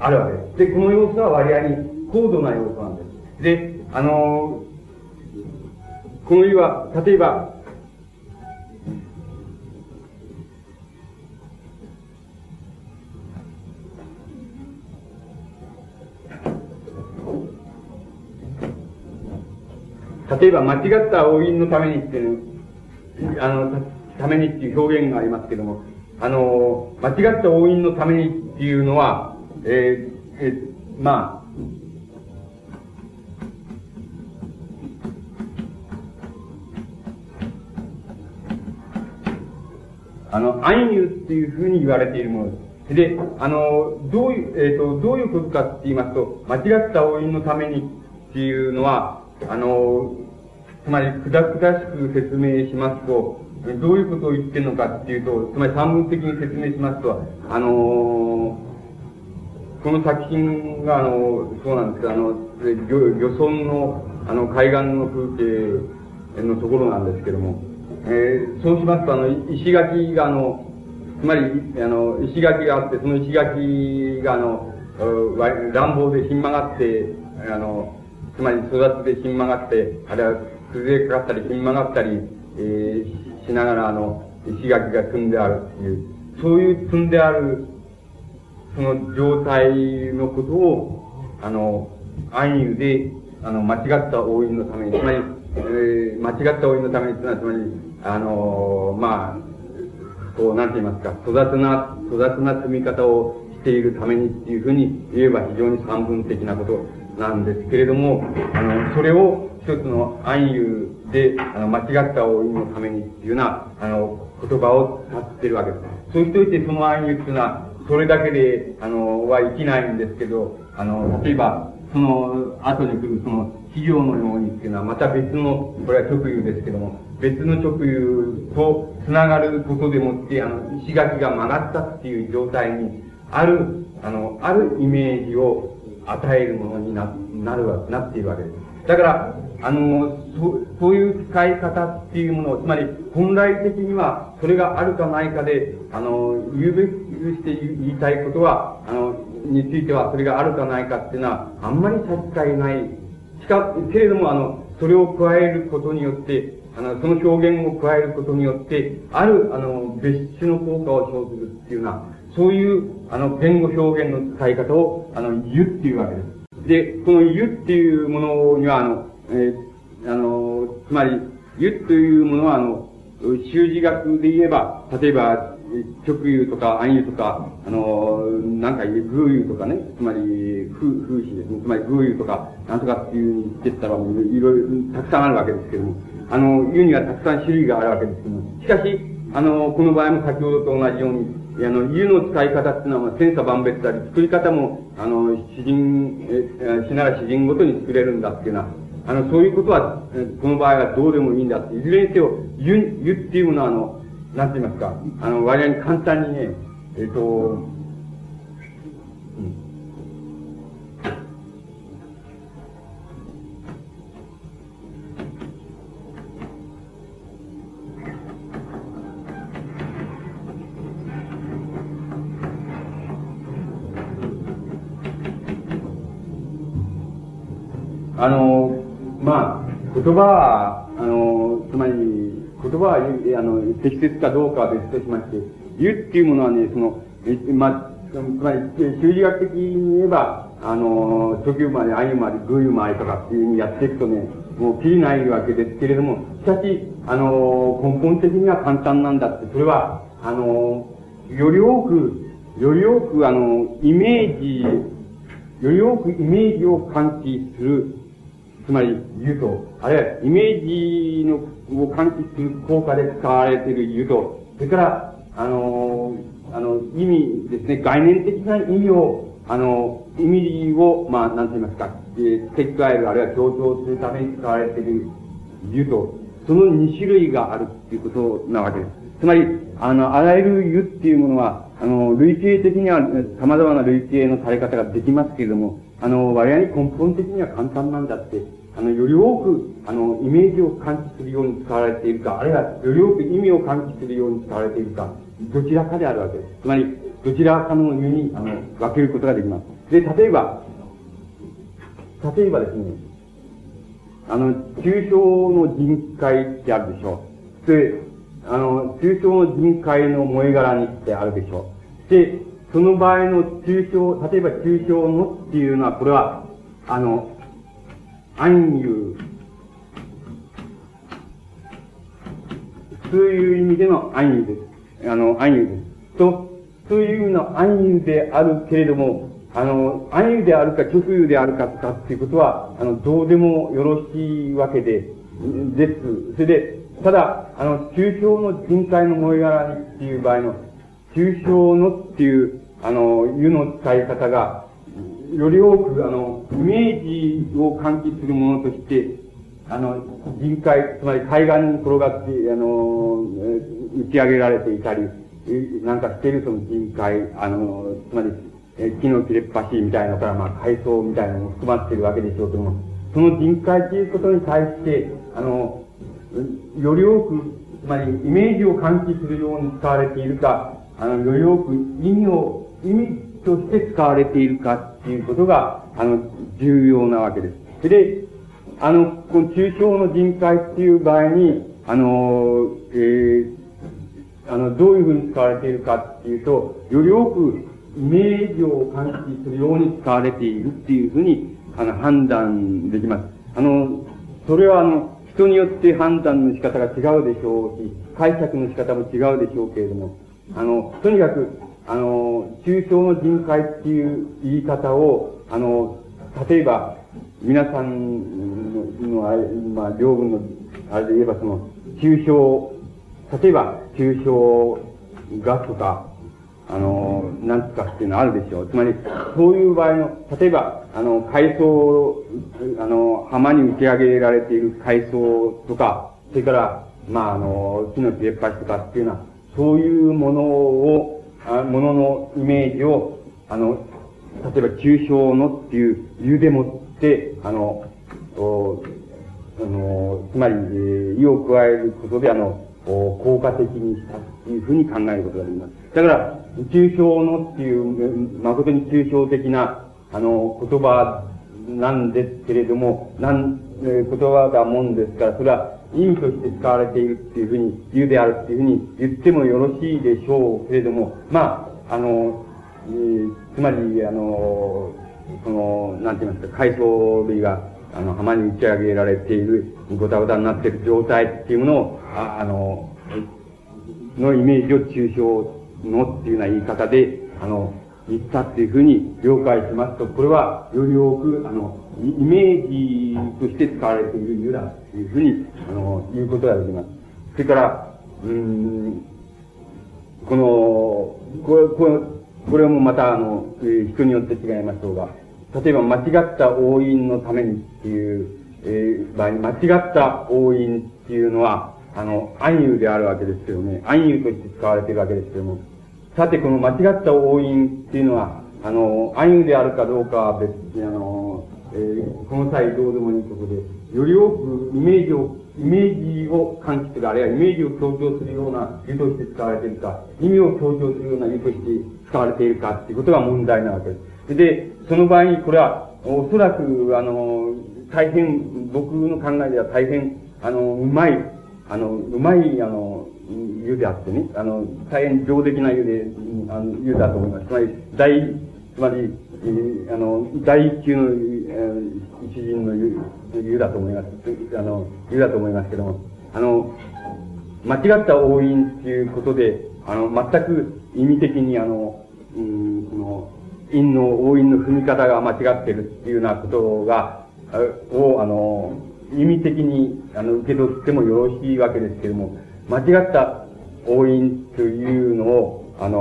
S1: あるわけです。で、この要素は割合に高度な要素なんです。で、あの、この意は、例えば、例えば、間違った応印のためにっていう、あの、ためにっていう表現がありますけども、あの、間違った応印のためにっていうのは、えー、えー、まあ、あの、暗喩っていうふうに言われているものです。で、あの、どういう、えっ、ー、と、どういうことかって言いますと、間違った応印のためにっていうのは、あの、つまり、くだくだしく説明しますと、どういうことを言ってるのかっていうと、つまり三文的に説明しますと、あのこの作品が、あの、そうなんですけど、あの、漁村の、あの、海岸の風景のところなんですけども、えー、そうしますと、あの、石垣が、あの、つまり、あの、石垣があって、その石垣が、あの、乱暴でひん曲がって、あの、つまり育てでひん曲がって、あるいは崩れかかったりひん曲がったり、えー、しながら、あの、石垣が積んであるっていう、そういう積んである、その状態のことを、あの、暗喩で、あの、間違った応印のために、つまり、えー、間違った応印のために、つまり、あの、まあ、こう、なんて言いますか、育つな、育つな積み方をしているためにっていうふうに言えば非常に散文的なことなんですけれども、あの、それを一つの暗喩で、あの、間違った応印のためにっていうような、あの、言葉を使ってるわけです。そうしといてその暗喩っていうのは、それだけで、あの、は生きないんですけど、あの、例えば、その後に来るその企業のようにっていうのはまた別の、これは直輸ですけども、別の直輸と繋がることでもって、あの、石垣が曲がったっていう状態に、ある、あの、あるイメージを与えるものにな、なるわ、なっているわけです。だから、あの、そそういう使い方っていうものを、つまり、本来的には、それがあるかないかで、あの、言うべきして言いたいことは、あの、については、それがあるかないかっていうのは、あんまり差し支えない。しか、けれども、あの、それを加えることによって、あの、その表現を加えることによって、ある、あの、別種の効果を生ずるっていうような、そういう、あの、言語表現の使い方を、あの、言うっていうわけです。で、この言うっていうものには、あの、えー、あの、つまり、言うというものは、あの、習字学で言えば、例えば、直言とか暗喩とか、あの、なんか偶言とかね、つまり、風、風詞ですね。つまり偶言とか、なんとかっていうに言ってたら、いろいろ、たくさんあるわけですけども、あの、言うにはたくさん種類があるわけですけども、しかし、あの、この場合も先ほどと同じように、あの、湯の使い方っていうのは、千差万別だり、作り方も、あの、詩人、え、しなら詩人ごとに作れるんだっていうのは、あの、そういうことは、この場合はどうでもいいんだって、いずれにせよ、湯、湯っていうのは、あの、なんて言いますか、あの、割合に簡単にね、えっ、と、うん。あの、言葉は、あの、つまり、言葉は、あの、適切かどうかは別としまして、言うっていうものはね、その、ま、つまり、修辞学的に言えば、あの、初級まで、あゆまで、ぐゆまでとかっていうふうにやっていくとね、もう切りないわけですけれども、しかし、あの、根本的には簡単なんだって、それは、あの、より多く、より多く、あの、イメージ、より多くイメージを感知する、つまり言うと、あるいはイメージのを感知する効果で使われている言うと、それから、あの、あの、意味ですね、概念的な意味を、あの、意味を、まあ、なんて言いますか、えー、付け加える、あるいは強調するために使われている言うと、その二種類があるっていうことなわけです。つまり、あの、あらゆる湯っていうものは、あの、類型的には様々な類型の垂れ方ができますけれども、あの、我々に根本的には簡単なんだって、あの、より多く、あの、イメージを感知するように使われているか、あるいは、より多く意味を感知するように使われているか、どちらかであるわけです。つまり、どちらかの湯に、あの、分けることができます。で、例えば、例えばですね、あの、抽象の人海ってあるでしょう。で、あの、抽象の人海の萌え柄にってあるでしょう。で、その場合の抽象、例えば抽象のっていうのは、これは、あの、暗喩、そういう意味での暗喩です。あの、暗喩です。と、そういう意味の暗喩であるけれども、あの、暗喩であるか直喩であるかとかっていうことは、あの、どうでもよろしいわけで、です。それで、ただ、あの、抽象の人海の萌え柄にっていう場合の、抽象のっていう、あの、湯の使い方が、より多く、あの、イメージを喚起するものとして、あの、人海、つまり海岸に転がって、あの、打ち上げられていたり、なんかしているその人海、あの、つまり、木の切れっ端みたいなのから、まあ、海藻みたいなのも含まっているわけでしょうけども、その人海ということに対して、あの、より多く、つまり、イメージを喚起するように使われているか、あの、より多く意味を、意味として使われているかっていうことが、あの、重要なわけです。で、あの、この抽象の人海っていう場合に、あの、えー、あの、どういうふうに使われているかっていうと、より多くイメージを感知するように使われているっていうふうに、あの、判断できます。あの、それはあの、人によって判断の仕方が違うでしょうし、解釈の仕方も違うでしょうけれども、あの、とにかく、あの、抽象の人海っていう言い方を、あの、例えば、皆さんの、あれ、まあ、両軍の、あれで言えばその、抽象、例えば、抽象ガスとか、あの、なんつかっていうのはあるでしょう。つまり、そういう場合の、例えば、あの、海藻、あの、浜に打ち上げられている海藻とか、それから、まあ、あの、木の切れっ端とかっていうのは、そういうものを、もののイメージを、あの、例えば、抽象のっていう理由でもって、あの、おあの、つまり、えー、意を加えることで、あの、効果的にしたというふうに考えることができます。だから、抽象のっていう、誠に抽象的な、あの、言葉なんですけれども、なん、言葉だもんですから、それは意味として使われているっていうふうに、言うであるっていうふうに言ってもよろしいでしょうけれども、まあ、あの、えー、つまり、あの、その、なんて言いますか、海藻類が、あの、浜に打ち上げられている、ごたごたになっている状態っていうものを、ああの、のイメージを抽象のっていうような言い方で、あの、言ったっていうふうに了解しますと、これはより多く、あの、イメージとして使われている理由だというふうに、あの、言うことができます。それから、うん、この、これ、これ、これもまた、あの、人によって違いましょうが、例えば間違った応印のためにっていう、えー、場合間違った応印っていうのは、あの、暗喩であるわけですけどね、暗喩として使われているわけですけども、さて、この間違った応印っていうのは、あの、暗喩であるかどうかは別に、あの、えー、この際どうでもいいとことで、より多くイメージを、イメージを喚起する、あるいはイメージを強調するような意として使われているか、意味を強調するような意として使われているかっていうことが問題なわけです。で、その場合にこれは、おそらく、あの、大変、僕の考えでは大変、あの、うまい、あの、うまい、あの、湯であってね、あの、大変上出来な湯で、あの、湯だと思います。つまり、大、つまり、えー、あの、第一級の、えー、一人の湯、湯だと思います。あの、湯だと思いますけども、あの、間違った応印っていうことで、あの、全く意味的にあの、うん、その、陰の、応印の踏み方が間違ってるっていうようなことが、を、あの、意味的に、あの、受け取ってもよろしいわけですけれども、間違った応印というのを、あの、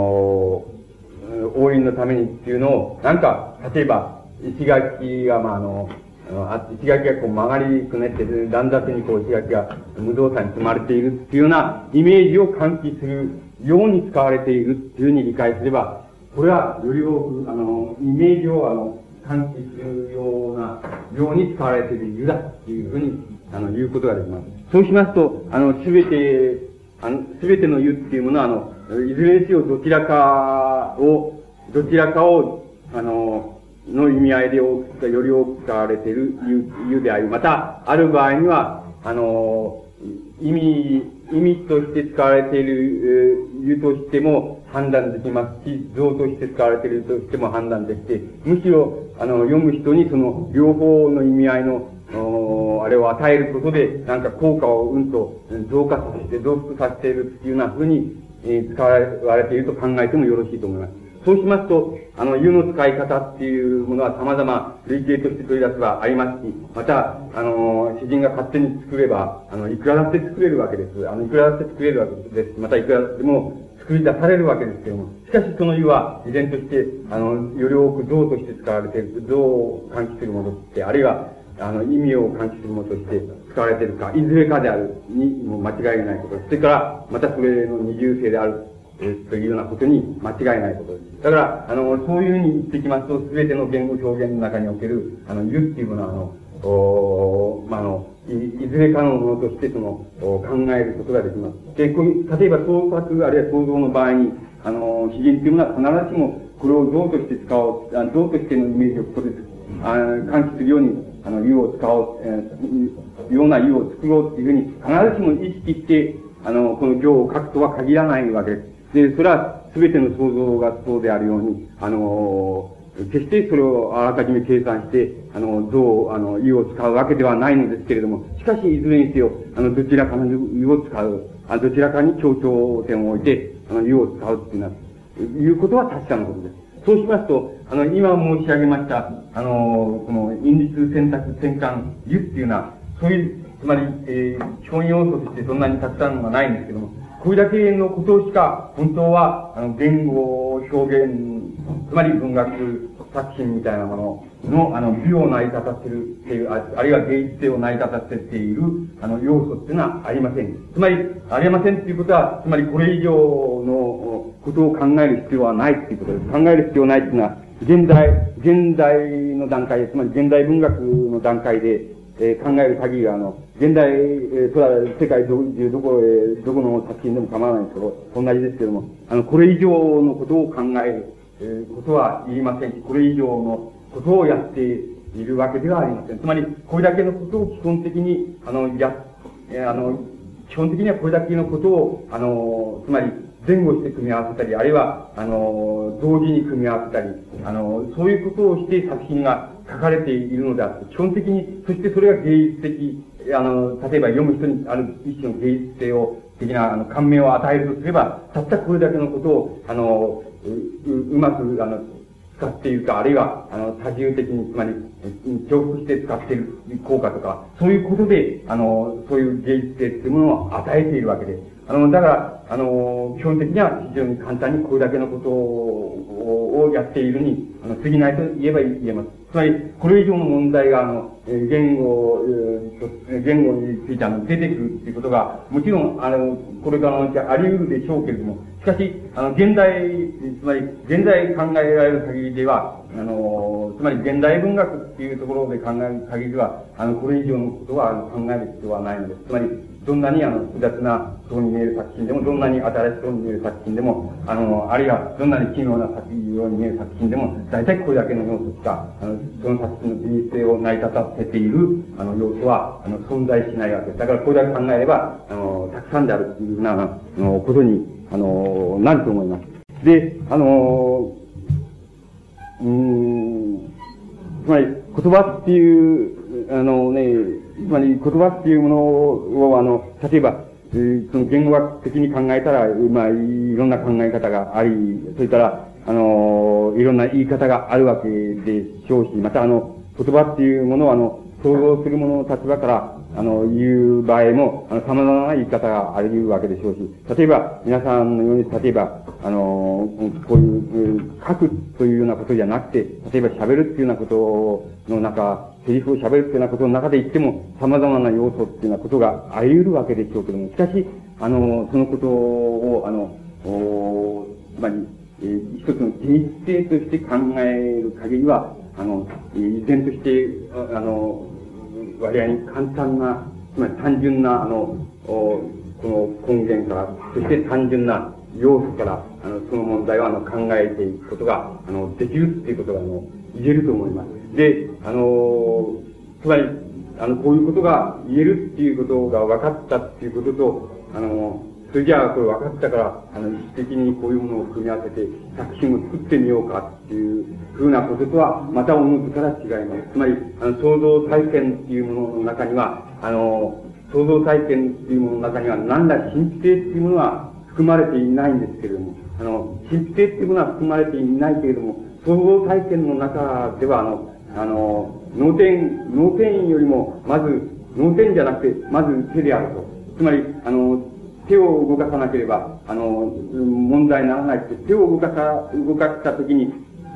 S1: 応印のためにっていうのを、なんか、例えば、石垣が、まあ、あの、石垣がこう曲がりくねって、乱雑にこう石垣が無造作に積まれているっていうようなイメージを喚起するように使われているっていうふうに理解すれば、これはより多く、あの、イメージを、あの、喚起するような、ように使われている湯だっていうふうに、あの、言うことができます。そうしますと、あの、すべて、あの、すべての湯っていうものは、あの、いずれにせよどちらかを、どちらかを、あの、の意味合いで多くより多く使われている湯湯であり、また、ある場合には、あの、意味、意味として使われている湯としても判断できますし、像として使われているとしても判断できて、むしろ、あの、読む人にその両方の意味合いの、あれを与えることで、なんか効果をうんと増加させて、増幅させているっていうような風に、え、使われていると考えてもよろしいと思います。そうしますと、あの、湯の使い方っていうものは様々類型として取り出せばありますし、また、あの、詩人が勝手に作れば、あの、いくらだって作れるわけです。あの、いくらだって作れるわけです。また、いくらでも作り出されるわけですけども、しかしその湯は、依然として、あの、より多く像として使われている、像を喚起するものって、あるいは、あの、意味を喚起するものとして使われているか、いずれかであるにも間違いないこと。それから、またそれの二重性であるえというようなことに間違いないことです。だから、あの、そういうふうに言ってきますと、すべての言語表現の中における、あの、言っていうものは、あの、おまあ、あのい、いずれかのものとして、その、考えることができます。で、例えば創作、あるいは創造の場合に、あの、詩人っていうものは必ずしも、これを像として使おう、あ像としてのイメージをここで、あ喚起するように、あの、湯を使おう、えー、ような湯を作ろうっていうふうに、必ずしも意識して、あの、この行を書くとは限らないわけです。で、それは全ての創造がそうであるように、あの、決してそれをあらかじめ計算して、あの、像、あの、湯を使うわけではないのですけれども、しかし、いずれにせよ、あの、どちらかの湯を使う、あどちらかに協調点を置いて、あの、湯を使うっていうのは、いうことは確かなことです。そうしますと、あの、今申し上げました、あの、この、因律選択転換湯っていうのは、そういう、つまり、えー、基本要素としてそんなにたくさんはないんですけども、これだけのことしか、本当は、あの、言語表現、つまり文学作品みたいなものの、あの、美を成り立たせるっていう、ああるいは芸術性を成り立たせている、あの、要素っていうのはありません。つまり、ありませんっていうことは、つまりこれ以上のことを考える必要はないっていうことです。考える必要ないっていうのは、現代、現代の段階、つまり現代文学の段階で、えー、考える限りは、あの、現代、えー、それは世界どどこへ、どこの作品でも構わないんですけど、同じですけども、あの、これ以上のことを考える、ことは言いませんし、これ以上のことをやっているわけではありません。つまり、これだけのことを基本的に、あの、や、えー、あの、基本的にはこれだけのことを、あの、つまり、前後して組み合わせたり、あるいは、あの、同時に組み合わせたり、あの、そういうことをして作品が書かれているのであって、基本的に、そしてそれが芸術的、あの、例えば読む人にある一種の芸術性を、的な、あの、感銘を与えるとすれば、たったこれだけのことを、あの、う、まく、あの、使っているか、あるいは、あの、多重的に、つまり、重複して使っている効果とか、そういうことで、あの、そういう芸術性っていうものを与えているわけで、あの、だから、あの、基本的には非常に簡単にこれだけのことをやっているに、あの、過ぎないと言えば言えます。つまり、これ以上の問題が、あの、言語、言語についてあの出てくるっていうことが、もちろん、あの、これからのうちあり得るでしょうけれども、しかし、あの、現代、つまり、現在考えられる限りでは、あの、つまり現代文学っていうところで考える限りでは、あの、これ以上のことは考える必要はないのです。つまり、どんなにあの複雑なそうに見える作品でも、どんなに新しそうに見える作品でも、あの、あるいはどんなに奇妙な作品ように見える作品でも、大体これだけの要素しか、あの、その作品の人生を成り立たせている、あの、要素は、あの、存在しないわけです。だからこれだけ考えれば、あの、たくさんであるっていうふうな、あの、ことに、あの、なると思います。で、あの、うん、つまり、言葉っていう、あのね、つまり言葉っていうものを、あの、例えば、えー、その言語学的に考えたら、まあ、いろんな考え方があり、それから、あの、いろんな言い方があるわけでしょうし、またあの、言葉っていうものは、あの、想像する者の立場から、あの、言う場合も、あの、様々な言い方があるわけでしょうし、例えば、皆さんのように、例えば、あの、こういう、書くというようなことじゃなくて、例えば喋るっていうようなことの中、セリフを喋るっていうようなことの中で言っても、様々な要素っていうようなことがあり得るわけでしょうけども、しかし、あの、そのことを、あの、おつまり、えー、一つの定性として考える限りは、あの、依然として、あの、割合に簡単な、つまり単純な、あの、この根源から、そして単純な要素から、あの、その問題を、あの、考えていくことが、あの、できるっていうことが、あの、言えると思います。で、あの、つまり、あの、こういうことが言えるっていうことが分かったっていうことと、あの、それじゃあ、これ分かったから、あの、意識的にこういうものを組み合わせて作品を作ってみようかっていうふうなこととは、またおのずから違います。つまり、あの、創造体験っていうものの中には、あの、創造体験っていうものの中には、何ら神秘性っていうものは含まれていないんですけれども、あの、神秘性っていうものは含まれていないけれども、創造体験の中では、あの、あの、脳天、脳天よりも、まず、脳天じゃなくて、まず手であると。つまり、あの、手を動かさなければ、あの、問題にならないって、手を動かさ、動かしたときに、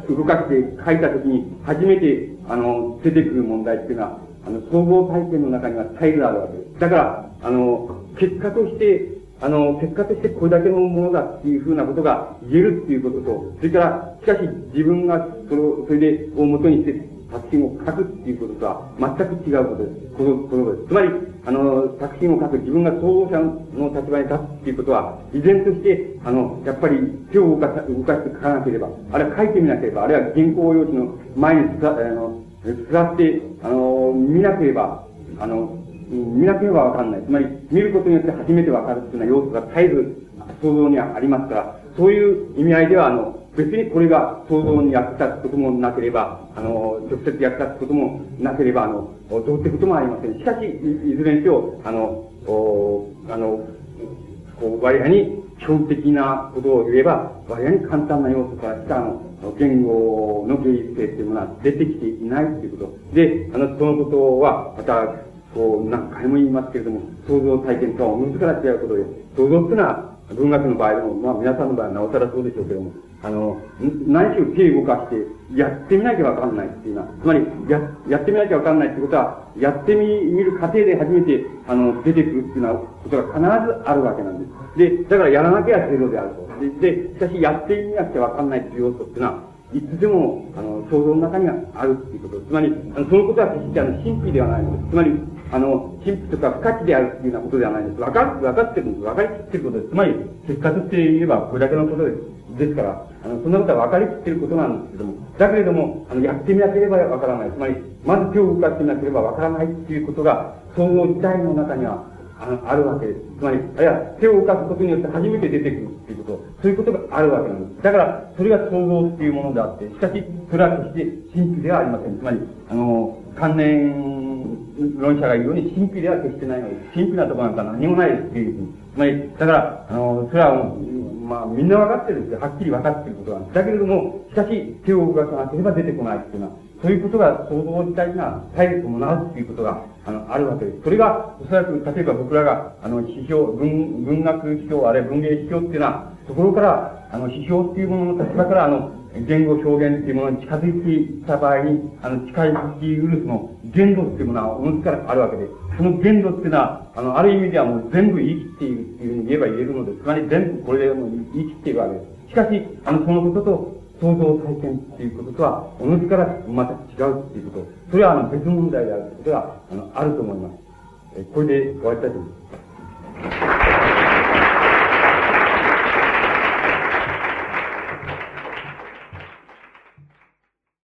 S1: 動かして書いたときに、初めて、あの、出てくる問題っていうのは、あの、総合体験の中にはタイルあるわけです。だから、あの、結果として、あの、結果としてこれだけのものだっていうふうなことが言えるっていうことと、それから、しかし自分がその、それで、をもとにして作品を書くっていうこととは全く違うことです。この、このことです。つまり、あの、作品を書く、自分が創造者の立場に立つっていうことは、依然として、あの、やっぱり手を動か動かして書かなければ、あるいは書いてみなければ、あるいは原稿用紙の前に座あの座って、あの、見なければ、あの、見なければわかんない。つまり、見ることによって初めてわかるっていうような要素が絶えず想像にはありますから、そういう意味合いでは、あの、別にこれが想像に役立つこともなければ、あの、直接役立つこともなければ、あの、どうってこともありません。しかし、いずれにせよ、あの、おあの、こう、割合に基本的なことを言えば、割合に簡単な要素からしか、あの、言語の芸術性っていうものは出てきていないということ。で、あの、そのことは、また、こう、何回も言いますけれども、想像体験とはおのずから違うことで、想像っていうのは、文学の場合でも、まあ皆さんの場合はなおさらそうでしょうけども、あの、何しろ手動かして、やってみなきゃわかんないっていうのは、つまり、や、やってみなきゃわかんないってことは、やってみ、見る過程で初めて、あの、出てくるっていうようなことが必ずあるわけなんです。で、だからやらなきゃ程度であると。で、でしかしやってみなきゃわかんないっていう要素っていうのは、いつでも、あの、想像の中にはあるっていうこと。つまり、あのそのことは決してあの、神秘ではないのです。つまり、あの、神秘とか不可知であるっていうようなことではないんです。わかる、わかってるんです。わかりきってることです。つまり、結果として言えばこれだけのことです。ですから、あの、そんなことは分かりきってることなんですけども、だけれども、あの、やってみなければわからない。つまり、まず手を動かしてみなければわからないっていうことが、想像自体の中にはあのあるわけです。つまり、あるいは手を動かすことによって初めて出てくるっていうこと、そういうことがあるわけなんです。だから、それが創造っていうものであって、しかし、それは決して神秘ではありません。つまり、あの、関連論者が言うように神秘では決してないのです。神秘なところなんか何もないですっていう。つまり、だから、あの、それはもうまあ、みんな分かってるんですよ。はっきり分かってることなんです。だけれども、しかし、手を動かさなければ出てこないっていうのは、そういうことが想像自体が体力を伴うっていうことが、あの、あるわけです。それが、おそらく、例えば僕らが、あの、批評、文、文学批評、あるいは文芸批評っていうのは、ところから、あの、批評っていうものの立場から、あの、言語表現っていうものに近づいていった場合に、あの、近づきうるその限度っていうものは、おのずからあるわけで、その限度っていうのは、あの、ある意味ではもう全部言い切っているっていうふうに言えば言えるので、つまり全部これでもう言い切っているわけです。しかし、あの、そのことと、創造体験っていうこととは、おのずからまた違うっていうこと。それはあの別問題であるということが、あの、あると思います。え、これで終わりたいと思います。